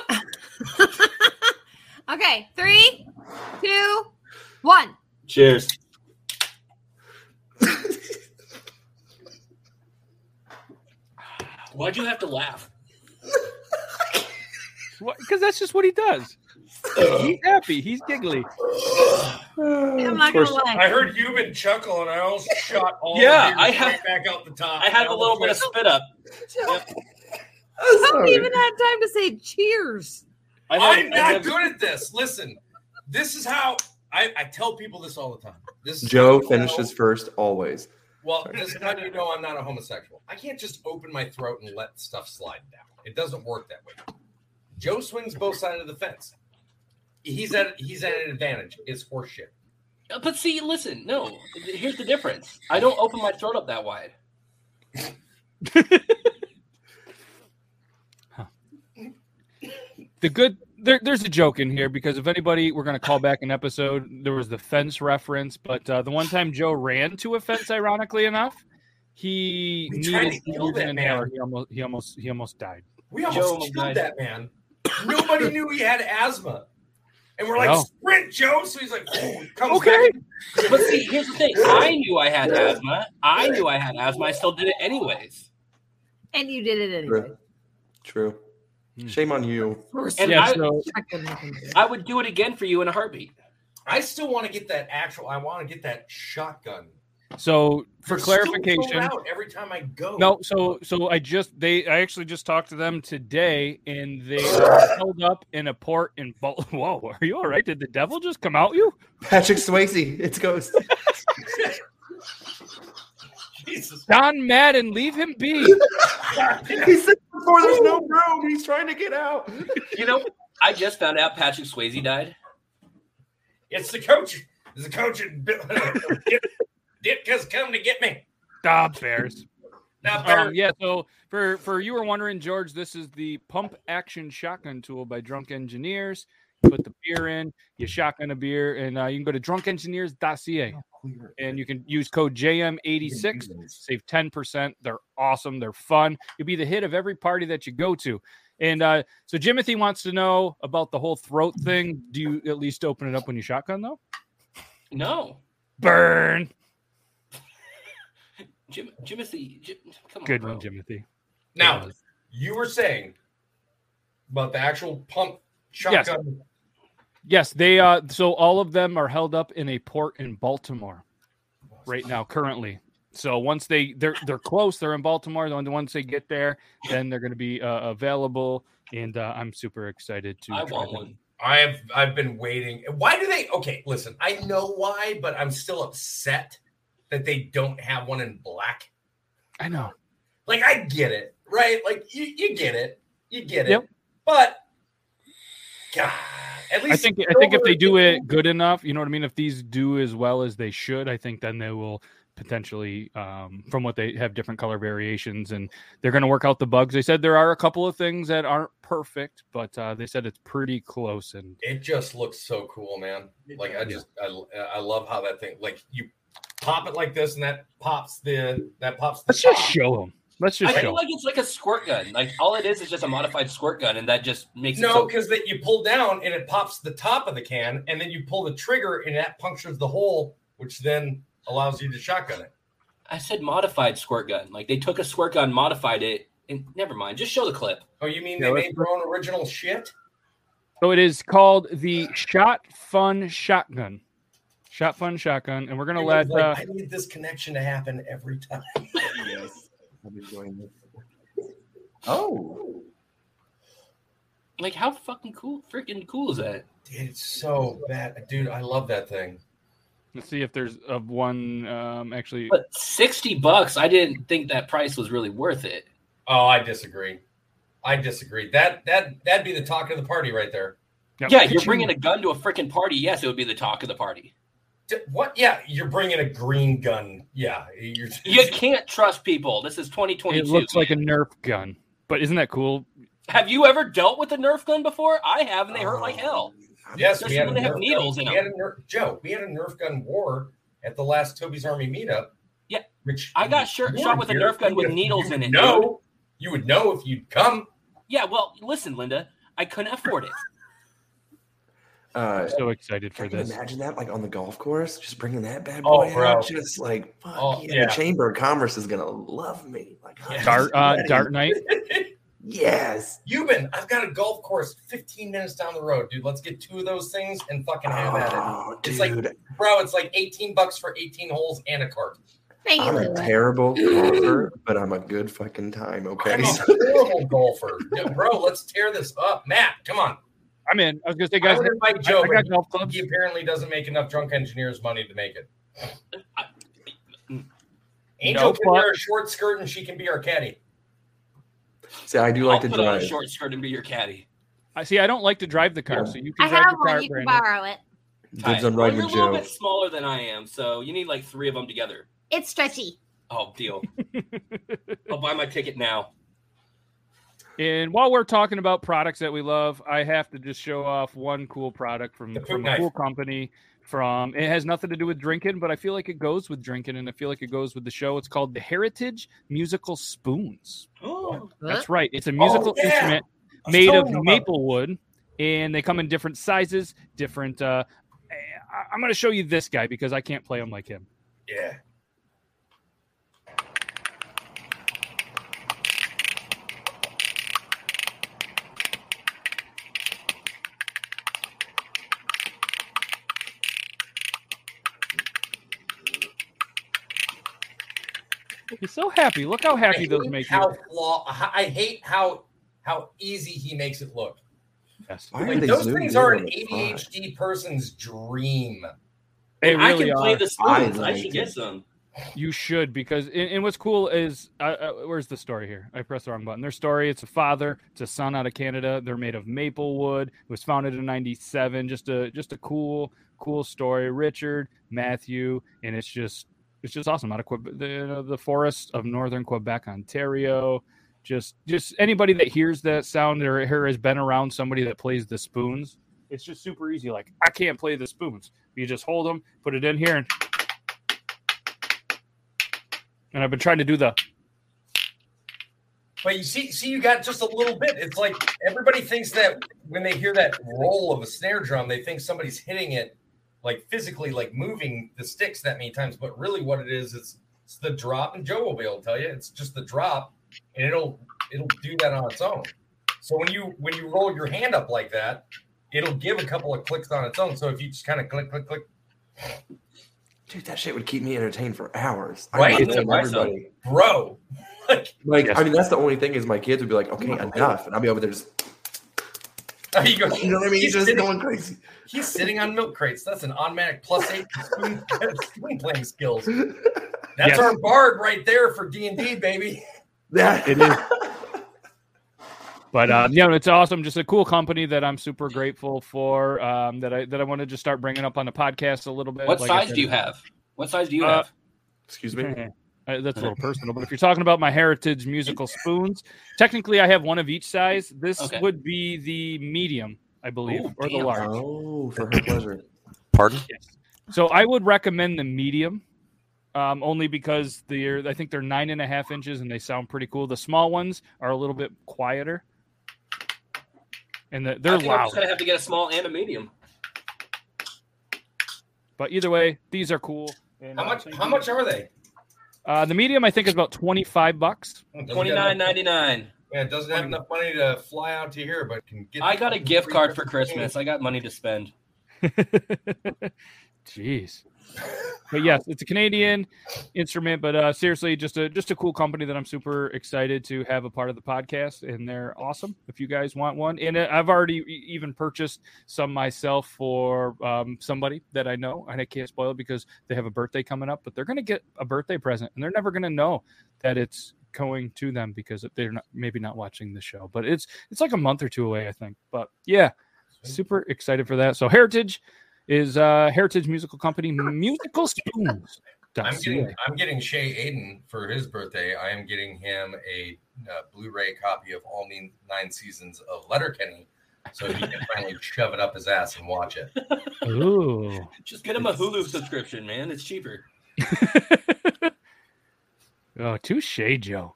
*laughs* Okay, three, two, one. Cheers. *sighs* Why'd you have to laugh? Because that's just what he does. *sighs* He's happy. He's giggly. *sighs* *sighs* I'm not gonna lie. I heard Human chuckle and I almost *laughs* shot all Yeah, the I beers had- right back out the top. I had a little bit of spit up. *laughs* I haven't even had time to say cheers. I know- I'm I not never- good at this. Listen, this is how I, I tell people this all the time. This is Joe how know- finishes first always. Well, this is how you know I'm not a homosexual. I can't just open my throat and let stuff slide down. It doesn't work that way. Joe swings both sides of the fence. He's at he's at an advantage. It's horseshit. But see, listen, no. Here's the difference. I don't open my throat up that wide. *laughs* The good there, there's a joke in here because if anybody we're going to call back an episode, there was the fence reference, but uh, the one time Joe ran to a fence, ironically enough, he We needed to kill to an that man. He almost he almost he almost died. We almost almost killed died. that man. Nobody knew he had asthma. And we're like, No. sprint, Joe. So he's like, comes Okay. back. But see, here's the thing. I knew I had asthma. I knew I had asthma. I still did it anyways. And you did it anyway. True. True. Shame on you. And Yeah, I, so I couldn't even do it. I would do it again for you in a heartbeat. I still want to get that actual. I want to get that shotgun. So for They're clarification, sold out every time I go. No, so so I just they I actually just talked to them today, and they *sighs* are held up in a port in Bal- *laughs* Whoa, are you all right? Did the devil just come out you? Patrick Swayze, it's Ghost. *laughs* Jesus. John Madden, leave him be. *laughs* he said before there's no room. He's trying to get out. You know, I just found out Patrick Swayze died. It's the coach. It's the coach. and Bill- Ditka's come to get me. Stop Bears. Now, Bear, Um, yeah, so for for you were wondering, George, this is the pump action shotgun tool by Drunk Engineers. You put the beer in, you shotgun a beer, and uh, you can go to drunkengineers.ca and you can use code JM86, save 10%. They're awesome, they're fun. You'll be the hit of every party that you go to. And uh, so Jimothy wants to know about the whole throat thing. Do you at least open it up when you shotgun though? No. Burn. Jim, Jimothy, Jim, come on. Good bro. one, Jimothy. now you were saying about the actual pump shotgun. Yes, they uh so all of them are held up in a port in Baltimore right now currently. So once they they're they're close, they're in Baltimore. Then once they get there, then they're going to be uh, available and uh, I'm super excited to I try want them. one. I've I've been waiting. Why do they? Okay, listen. I know why, but I'm still upset that they don't have one in black. I know. Like I get it, right? Like you, you get it, you get it. Yep. But God, at least I think I think if they do it good enough, you know what I mean. If these do as well as they should, I think then they will potentially, um, from what they have different color variations, and they're going to work out the bugs. They said there are a couple of things that aren't perfect, but uh, they said it's pretty close. And it just looks so cool, man. Like I just I, I love how that thing like you pop it like this and that pops the that pops. The let's just show them. Let's just. I feel like it's like a squirt gun. Like all it is is just a modified squirt gun, and that just makes it No, so. because that you pull down and it pops the top of the can, and then you pull the trigger and that punctures the hole, which then allows you to shotgun it. I said modified squirt gun. Like they took a squirt gun, modified it, and never mind. Just show the clip. Oh, you mean Yeah, they made their own original shit? So it is called the Shot Fun Shotgun. Shot Fun Shotgun, and we're gonna It let. was like, Uh, I need this connection to happen every time. *laughs* yes. I'm enjoying this. Oh. Like how fucking cool, freaking cool is that? Dude, it's so bad, dude. I love that thing. let's see if there's of one. Um, actually, But sixty bucks, I didn't think that price was really worth it. Oh, I disagree. I disagree. That that that'd be the talk of the party right there. Yep. Yeah, you're bringing a gun to a freaking party. Yes, it would be the talk of the party. D- What? Yeah, you're bringing a green gun. Yeah, you're. You can't trust people. This is 2022. it looks like a Nerf gun, but isn't that cool? Have you ever dealt with a Nerf gun before? I have, and they hurt like uh, hell. Yes, we had a when they have Nerf needles gun. in we them. had a Nerf, Joe, we had a Nerf gun war at the last Toby's Army meetup. Yeah, which I got shir- shot with a Nerf gun with needles in it, No, you would know if you'd come. Yeah, well, listen, Linda, I couldn't afford it. Uh, so excited for I can this. imagine that, like on the golf course, just bringing that bad Oh, boy bro. out. Just like, fuck Oh, yeah, yeah. the Chamber of Commerce is gonna love me. Like, I'm Dart, uh, ready. Dart Night. *laughs* Yes. Euban, I've got a golf course 15 minutes down the road, dude. Let's get two of those things and fucking have at it. Oh, It's like, dude. bro, it's like 18 bucks for 18 holes and a cart. Thank I'm a Lewis. terrible golfer, but I'm a good fucking time. Okay. I'm a *laughs* horrible golfer. Yeah, bro, let's tear this up. Matt, come on. I'm in. I was gonna say, I guys, would invite I- Joe, I got golf clubs. he apparently doesn't make enough drunk engineers money to make it. Angel No, can but- wear a short skirt and she can be our caddy. See, I do like I'll to put on a drive. short skirt and be your caddy. I see. I don't like to drive the car, so you I can drive have the one. car, You can Brandon. borrow it. Dibs Hi. on Well, riding you're a little Joe. bit smaller than I am, so you need like three of them together. It's stretchy. Oh, deal. I'll buy my ticket now. And while we're talking about products that we love, I have to just show off one cool product from, The poop from a cool company. From it has nothing to do with drinking, but I feel like it goes with drinking, and I feel like it goes with the show. It's called the Heritage Musical Spoons. Oh, That's right. It's a musical yeah. instrument made of telling you about maple wood, and they come in different sizes, different. Uh, I- I'm going to show you this guy because I can't play him like him. Yeah. He's so happy. Look how happy I those make how you. flaw, I hate how how easy he makes it look. Yes. Like, those things are an the front? ADHD person's dream. They I really can play the spoons. I I, should it. get some. You should because and, and what's cool is uh, uh, where's the story here? I pressed the wrong button. Their story: it's a father, it's a son out of Canada. They're made of maple wood. It was founded in '97. Just a just a cool cool story. Richard, Matthew, and it's just it's just awesome out of Quebec, the the forest of northern Quebec, Ontario. Just just anybody that hears that sound or, or has been around somebody that plays the spoons, it's just super easy. Like I can't play the spoons. You just hold them, put it in here, and and I've been trying to do the But you see, see, you got just a little bit. It's like everybody thinks that when they hear that roll of a snare drum, they think somebody's hitting it like physically, like moving the sticks that many times. But really, what it is, it's, it's the drop, and Joe will be able to tell you, it's just the drop, and it'll it'll do that on its own. So when you when you roll your hand up like that, it'll give a couple of clicks on its own. So if you just kind of click, click, click, Dude, that shit would keep me entertained for hours. Right? *laughs* I would It's everybody. bro. Like, Yes. I mean, that's the only thing is my kids would be like, okay, enough. And I'll be over there just, There *laughs* you go. you know what I mean? He's just sitting- going crazy. He's sitting on milk crates. That's an automatic plus eight spoon, spoon *laughs* playing skills. That's Yes. our bard right there for D and D, baby. That It is. But um, yeah, it's awesome. Just a cool company that I'm super grateful for. Um, that I that I want to just start bringing up on the podcast a little bit. What Like size do you have? What size do you Uh, have? Excuse me. *laughs* Uh, that's a little personal, but if you're talking about my heritage musical spoons, technically I have one of each size. This Okay. would be the medium, I believe, Ooh, or the large. Oh, for her pleasure. Pardon? So I would recommend the medium, um, only because they're I think they're nine and a half inches and they sound pretty cool. The small ones are a little bit quieter, and the, they're think I'm just gonna have to get a small and a medium. But either way, these are cool. And, How uh, much? thank How much are they? Uh, the medium I think is about twenty five bucks. Doesn't Twenty got nine enough- ninety nine. Yeah, it doesn't have enough money to fly out to here, but can get. I got a gift card for Christmas. I got money to spend. *laughs* Jeez. But yes, it's a Canadian instrument, but uh, seriously, just a just a cool company that I'm super excited to have a part of the podcast, and they're awesome. If you guys want one, and uh, I've already even purchased some myself for um, somebody that I know, and I can't spoil it because they have a birthday coming up, but they're gonna get a birthday present, and they're never gonna know that it's going to them because they're not maybe not watching the show, but it's it's like a month or two away, I think. But yeah, super excited for that. So Heritage is uh Heritage Musical Company Musical Spoons. I'm getting I'm getting Shay Aiden for his birthday. I am getting him a uh, Blu-ray copy of all nine, nine seasons of Letterkenny, so he can finally shove it up his ass and watch it. Ooh. Just get him a Hulu subscription, man. It's cheaper. *laughs* Oh, touche, Joe.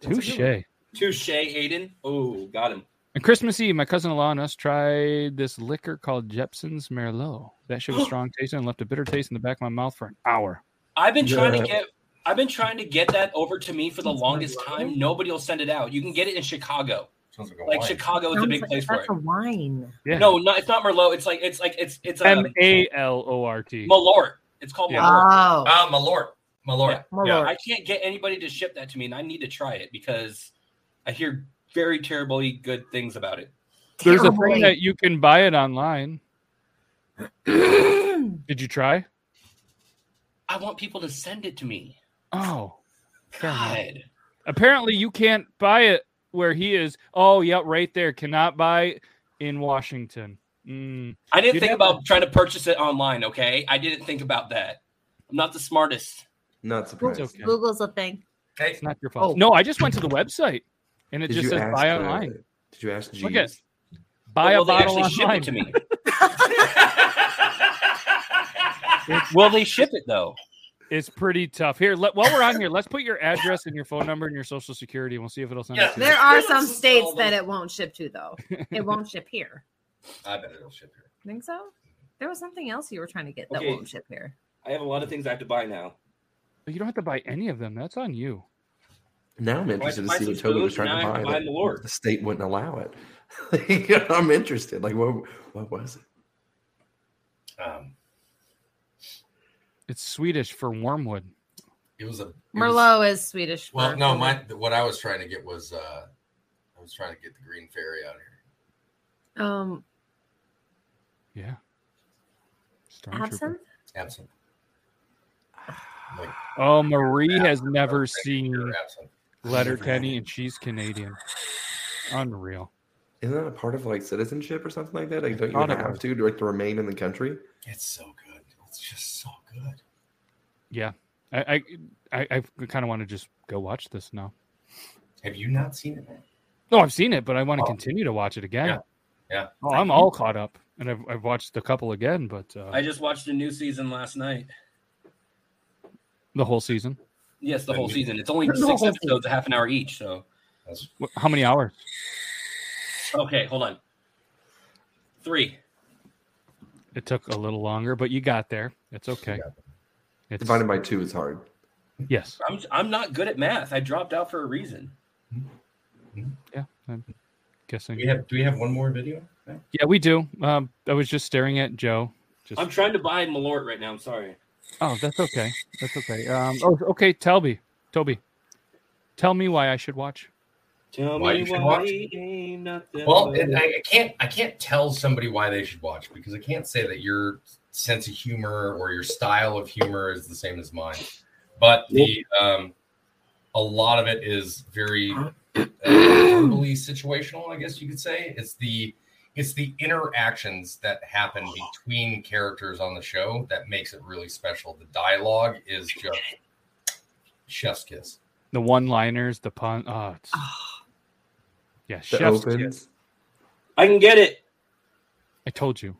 That's a Touche. good Touche, Aiden. Oh, got him. And Christmas Eve, my cousin-in-law and us tried this liquor called Jeppson's Merlot. That shit was *gasps* strong tasting and left a bitter taste in the back of my mouth for an hour. I've been trying to get I've been trying to get that over to me for the longest time. Nobody will send it out. You can get it in Chicago. Sounds like a Like wine. Chicago is a big like place for it. a wine. Yeah. No, no, it's not Merlot. It's like it's like it's it's M um, A L O R T. Malort. It's called Yeah. Malort. Oh, Ah, Malort. Malort. Malort. I can't get anybody to ship that to me, and I need to try it because I hear very terribly good things about it. There's a thing that you can buy it online. *clears throat* Did you try? I want people to send it to me. Oh. God. apparently you can't buy it where he is. Oh, yeah, right there. Cannot buy in Washington. Mm. I didn't You'd think have about trying to purchase it online. Okay, I didn't think about that. I'm not the smartest. Not surprised. okay. Google's a thing. Hey, It's not your fault. Oh. No, I just went to the website and it Did just says buy uh, online. Did you ask Jeeves? Look at buy Will a they bottle actually ship online. it to me? *laughs* Will they ship it though? It's pretty tough. Here, let, while we're on here, let's put your address and your phone number and your social security, and we'll see if it'll send Yeah. it to you. There are some states that it won't ship to, though. *laughs* It won't ship here. I bet it'll ship here. Think so? There was something else you were trying to get that Okay. won't ship here. I have a lot of things I have to buy now. But you don't have to buy any of them. That's on you. Now I'm interested to see what Toby was trying to buy. Buy that the state wouldn't allow it. *laughs* I'm interested. Like, what? What was it? Um, It's Swedish for wormwood. it was a it was- Merlot is Swedish. well, for- no, my what I was trying to get was uh I was trying to get the green fairy out here. Um, Yeah. Stormtrooper. absinthe? Absent. *sighs* Like Oh, Marie has never seen pure absent. Letterkenny, and she's Canadian. Unreal. Isn't that a part of like citizenship or something like that? Like, don't you Thought it have was. to to, like, to remain in the country? It's so good. It's just so good. Yeah. I I, I, I kind of want to just go watch this now. Have you not seen it? No, I've seen it, but I want to Oh. continue to watch it again. Yeah. Yeah. Oh, I'm all caught up, and I've, I've watched a couple again, but uh, I just watched a new season last night. the whole season. Yes, the whole season. It's only six whole season. episodes, a half an hour each. So How many hours? okay, hold on. Three. It took a little longer, but you got there. It's okay. It's Divided by two is hard. yes. I'm I'm not good at math. I dropped out for a reason. Yeah, I'm guessing. do we have do we have one more video? Yeah, we do. Um, I was just staring at Joe. Just I'm trying to buy Malort right now. I'm sorry. Oh, that's okay. That's okay. Um, oh, okay. Telby, Toby, tell me why I should watch. Tell Why me you should why watch? ain't Well, I, I can't I can't tell somebody why they should watch because I can't say that your sense of humor or your style of humor is the same as mine. But the um, a lot of it is very uh, *clears throat* verbally situational. I guess you could say it's the it's the interactions that happen between characters on the show that makes it really special. The dialogue is just chef's kiss. The one-liners, the pun. Oh, it's, yeah, The chef's opens. kiss. I can get it. I told you.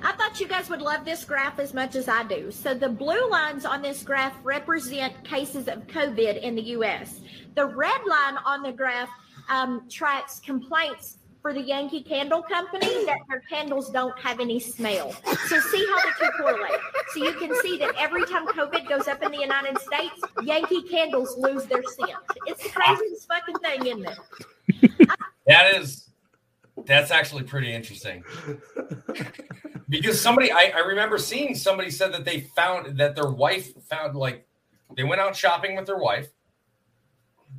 I thought you guys would love this graph as much as I do. So the blue lines on this graph represent cases of COVID in the U.S. The red line on the graph um, tracks complaints for the Yankee Candle Company that their candles don't have any smell. So see how the two correlate. So you can see that every time COVID goes up in the United States, Yankee candles lose their scent. It's the craziest fucking thing, isn't it? That is, that's actually pretty interesting. Because somebody, I, I remember seeing somebody said that they found that their wife found like they went out shopping with their wife.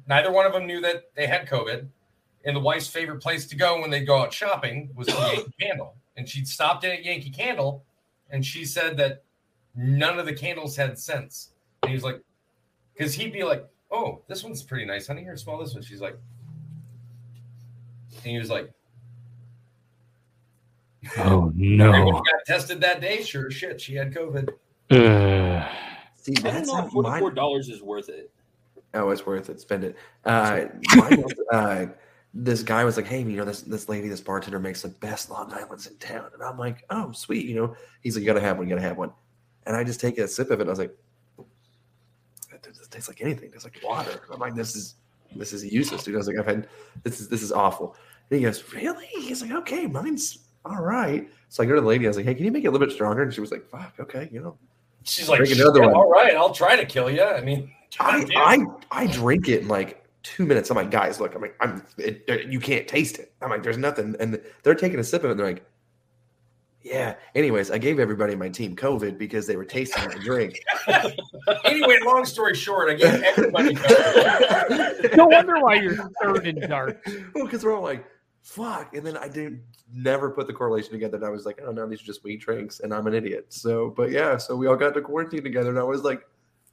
Neither one of them knew that they had COVID. And the wife's favorite place to go when they go out shopping was the *coughs* Yankee Candle. And she'd stopped in at Yankee Candle and she said that none of the candles had scents. And he was like, because he'd be like, oh, this one's pretty nice, honey. Here, smell this one. She's like, and he was like, Oh no. *laughs* he got tested that day, sure shit, she had COVID. Ugh. *sighs* See, I don't that's know how if forty mine- four dollars is worth it. Oh, it's worth it. Spend it. Uh, mine was, *laughs* uh, this guy was like, "Hey, you know, this this lady, this bartender makes the best Long Island's in town," and I'm like, "Oh, sweet." You know, he's like, "You gotta have one. You gotta have one." And I just take a sip of it. And I was like, "It doesn't taste like anything. It tastes like water." I'm like, "This is this is useless, dude. I was like, I've had this is this is awful. And he goes, really? He's like, okay, mine's all right. So I go to the lady. I was like, hey, can you make it a little bit stronger? And she was like, fuck, okay, you know. She's like, Drink "Shit, another one. all right, I'll try to kill you. I mean, I. I I drink it like two minutes. I'm like, guys, look, I'm like, I'm it, it- you can't taste it. I'm like, there's nothing, and they're taking a sip of it. and They're like, yeah. Anyways, I gave everybody my team COVID because they were tasting my drink. *laughs* anyway, long story short, I gave everybody. no wonder why you're third in dark. *laughs* well, because we're all like, fuck. And then I didn't never put the correlation together. And I was like, oh no, these are just weed drinks, and I'm an idiot. So, but yeah, so we all got to quarantine together, and I was like,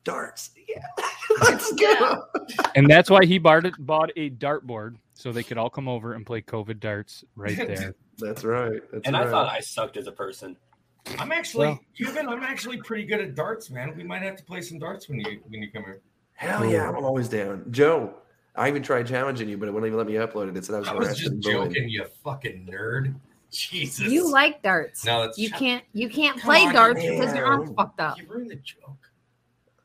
darts, *laughs* yeah, let's go. And that's why he bought, bought a dartboard so they could all come over and play COVID darts right *laughs* there. That's right. That's and right. I thought I sucked as a person. I'm actually, Well- Cuban. I'm actually pretty good at darts, man. We might have to play some darts when you when you come here. Hell yeah, I'm always down. Joe, I even tried challenging you, but it wouldn't even let me upload it. It said I was I was just and bullied. joking, you fucking nerd. Jesus. You like darts. No, that's you ch- can't you can't Come play on, darts because your man. arm's fucked up. You ruined the joke.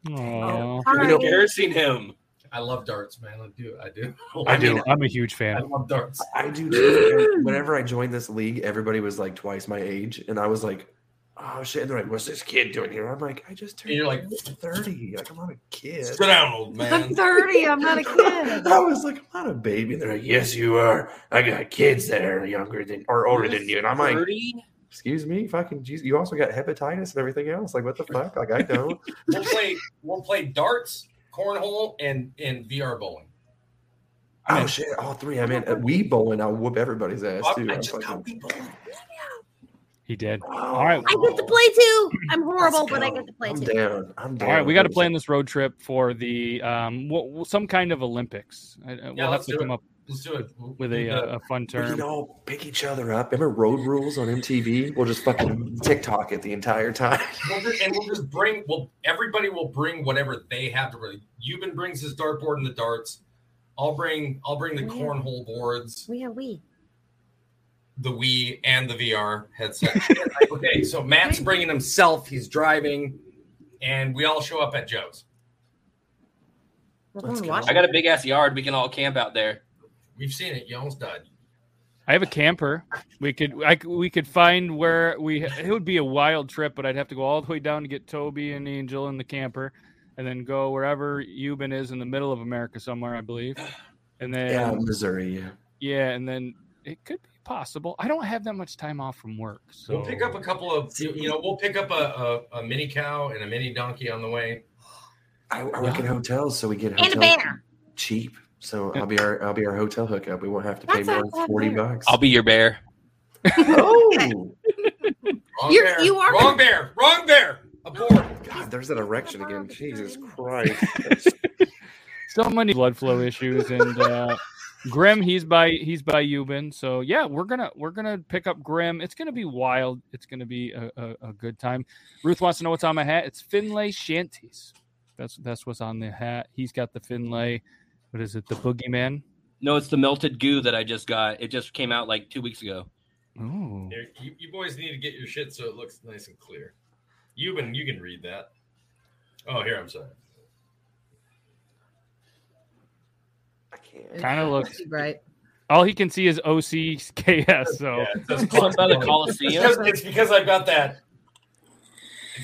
Oh, Aw. Sorry. know- Embarrassing him. I love darts, man. I do. I do. *laughs* I do. mean, I'm a huge fan. I love darts. I do too. Whenever I joined this league, everybody was like twice my age, and I was like, "Oh shit!" And they're like, "What's this kid doing here?" I'm like, "I just turned And you're like, thirty. Like I'm not a kid." sit down, old man. I'm *laughs* 30. I'm not a kid. *laughs* I was like, "I'm not a baby." And they're like, "Yes, you are. I got kids that are younger than or older than you." And I'm like, 30? "Excuse me, fucking Jesus! You also got hepatitis and everything else. Like, what the fuck? Like, I don't." *laughs* We'll play. We'll play darts, cornhole, and and VR bowling. Oh shit! All three. I mean, we bowling, I'll whoop everybody's ass too. I just got fucking- bowling. He did. Oh, All right. I get to play too. I'm horrible, but I get to play I'm too. down. I'm down. All right, we got to plan this road trip for the um, w- some kind of Olympics. I- I- Yeah, we'll have to come it. up Let's do it. We'll with a, the- uh, a fun We can all pick each other up. Remember Road Rules on MTV? We'll just fucking TikTok it the entire time. *laughs* We'll just, and we'll just bring. Well, everybody will bring whatever they have to bring. Euban brings his dartboard and the darts. I'll bring. I'll bring the Yeah. cornhole boards, We are we. the Wii, and the VR headset. *laughs* okay, so Matt's bringing himself. He's driving, and we all show up at Joe's. Let's go. I got a big ass yard. We can all camp out there. We've seen it. You almost died. I have a camper. We could I, c- we could find where we it would be a wild trip, but I'd have to go all the way down to get Toby and Angel in the camper, and then go wherever Euban is in the middle of America somewhere, I believe. And then Yeah, Missouri. Yeah. yeah, and then it could be possible. I don't have that much time off from work, so We'll pick up a couple of. You, you know, we'll pick up a, a, a mini cow and a mini donkey on the way. I, I work in hotels, so we get And a hotels bear. cheap. So I'll be our I'll be our hotel hookup. We won't have to pay That's more than bad forty bear. bucks. I'll be your bear. oh Wrong You're- bear. you are- wrong bear. Wrong bear. Aboard. God, there's that erection again. Jesus Christ. *laughs* so many blood flow issues and uh Grim he's by he's by Euban. So yeah, we're gonna we're gonna pick up Grim. It's gonna be wild. It's gonna be a, a, a good time. Ruth wants to know what's on my hat. It's Finlay Shanties. That's that's what's on the hat. He's got the Finlay. What is it? The Boogeyman. No, it's the melted goo that I just got. It just came out like two weeks ago. Ooh. Here, you, you boys need to get your shit so it looks nice and clear. Euban, you can read that. Oh, here I'm sorry. I can't. Kind of looks. right. All he can see is OCKS. So Yeah, it says Something by the It's Coliseum. because, it's because I've got that.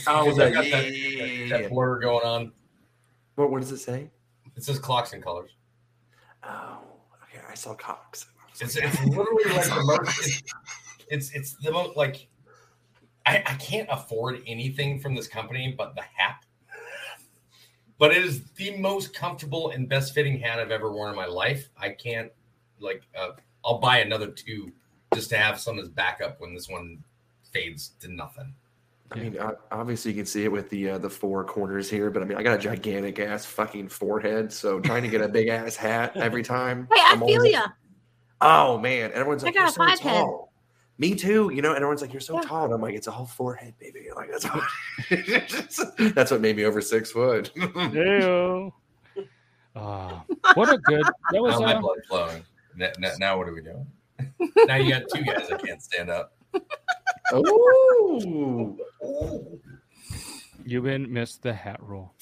Oh, that- I've got yeah, that, yeah, that, yeah, that blur going on. What what does it say? It says clocks and colors. Oh, okay. I saw Cox. I It's like, it's literally like the most. It's, it's the most like. I, I can't afford anything from this company but the hat. But it is the most comfortable and best fitting hat I've ever worn in my life. I can't like. Uh, I'll buy another two just to have some as backup when this one fades to nothing. I mean, o- obviously you can see it with the uh, the four corners here, but I mean, I got a gigantic ass fucking forehead, so trying to get a *laughs* big ass hat every time. Hey, I I'm feel always- ya. Oh man, and everyone's I like, got "You're a so five head." tall." Me too. You know, and everyone's like, "You're so Yeah. tall," and I'm like, "It's all forehead, baby." *laughs* Like that's *laughs* what that's what made me over six foot. Ew. Ah, what a good. That was Now my uh, blood flowing. Now, now, now what are we doing? now you got two guys that can't stand up. Ooh. Euban missed the hat roll.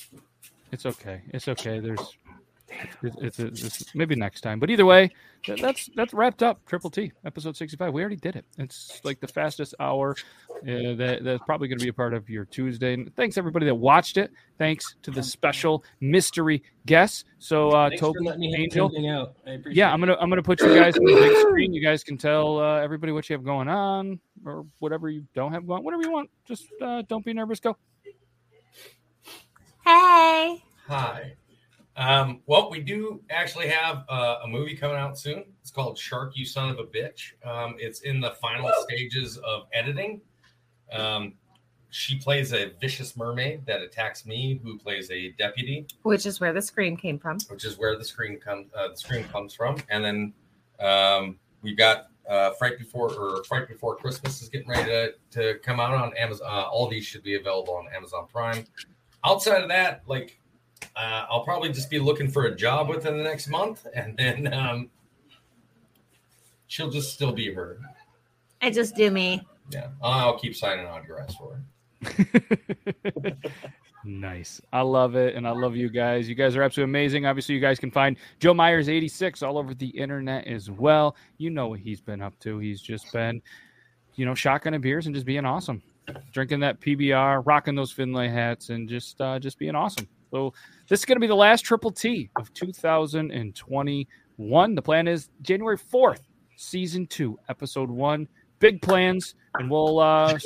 It's okay. It's okay. There's It's, it's, it's, maybe next time, but either way, that's that's wrapped up Triple T episode sixty five. We already did it. It's like the fastest hour. Uh, that that's probably going to be a part of your Tuesday. And thanks everybody that watched it. Thanks to the special mystery guests. So uh, Thanks Toby, letting me Angel, out. I appreciate yeah, I'm gonna I'm gonna put you guys on the big screen. You guys can tell uh, everybody what you have going on or whatever you don't have going. On. Whatever you want. Just uh, don't be nervous. Go. Hey. Hi. Um, well, we do actually have uh, a movie coming out soon. It's called Shark, You Son of a Bitch. Um, it's in the final stages of editing. Um, she plays a vicious mermaid that attacks me, who plays a deputy, Which is where the scream came from. which is where the screen comes. Uh, the screen comes from, and then um, we got uh, Fright Before or Fright Before Christmas is getting ready to, to come out on Amazon. Uh, all these should be available on Amazon Prime. Outside of that, like uh, I'll probably just be looking for a job within the next month, and then um, she'll just still be her. I just do me. Yeah, I'll keep signing autographs for her. *laughs* Nice. I love it. And I love you guys. You guys are absolutely amazing. Obviously, you guys can find Joe Myers 86 all over the internet as well. You know what he's been up to. He's just been, you know, shotgunning beers and just being awesome. Drinking that PBR, rocking those Finlay hats, and just uh, just being awesome. So this is going to be the last Triple T of 2021. The plan is January 4th, season two, episode one. Big plans, and we'll uh,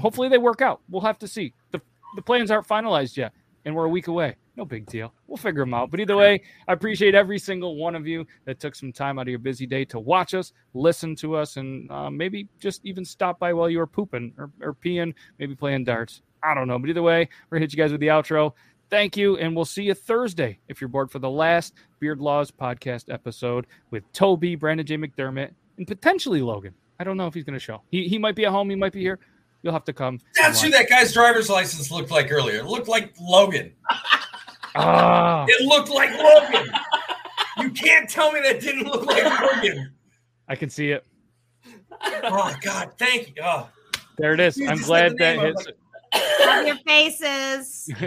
hopefully they work out. We'll have to see. the The plans aren't finalized yet, and we're a week away. No big deal. We'll figure them out. But either way, I appreciate every single one of you that took some time out of your busy day to watch us, listen to us, and uh, maybe just even stop by while you were pooping or, or peeing, maybe playing darts. I don't know. But either way, we're going to hit you guys with the outro. Thank you, and we'll see you Thursday if you're bored for the last Beard Laws podcast episode with Toby, Brandon J. McDermott, and potentially Logan. I don't know if he's going to show. He, he might be at home. He might be here. You'll have to come. That's who that guy's driver's license looked like earlier. It looked like Logan. *laughs* Ah. It looked like Logan. You can't tell me that didn't look like Logan. I can see it. Oh God, thank you. Oh. There it is. I'm glad said the name, that hits. Love your faces. *laughs*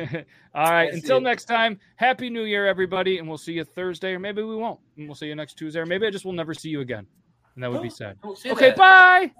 All right. Until next time, Happy New Year, everybody. And we'll see you Thursday, or maybe we won't. And we'll see you next Tuesday, or maybe I just will never see you again. And that would be sad. Don't Okay. that. Bye.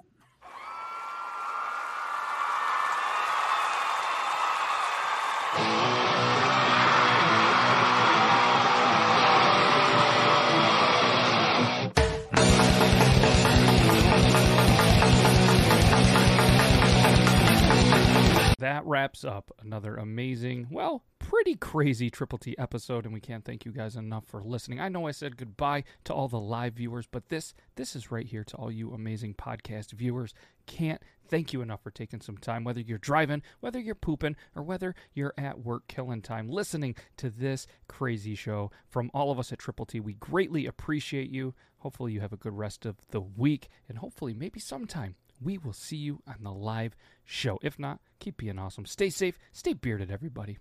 Wraps up another amazing, well, pretty crazy Triple T episode, and we can't thank you guys enough for listening. I know I said goodbye to all the live viewers, but this this is right here to all you amazing podcast viewers. Can't thank you enough for taking some time, whether you're driving, whether you're pooping, or whether you're at work killing time, listening to this crazy show. From all of us at Triple T, we greatly appreciate you. Hopefully, you have a good rest of the week, and hopefully, maybe sometime we will see you on the live show. If not, keep being awesome. Stay safe, stay bearded, everybody.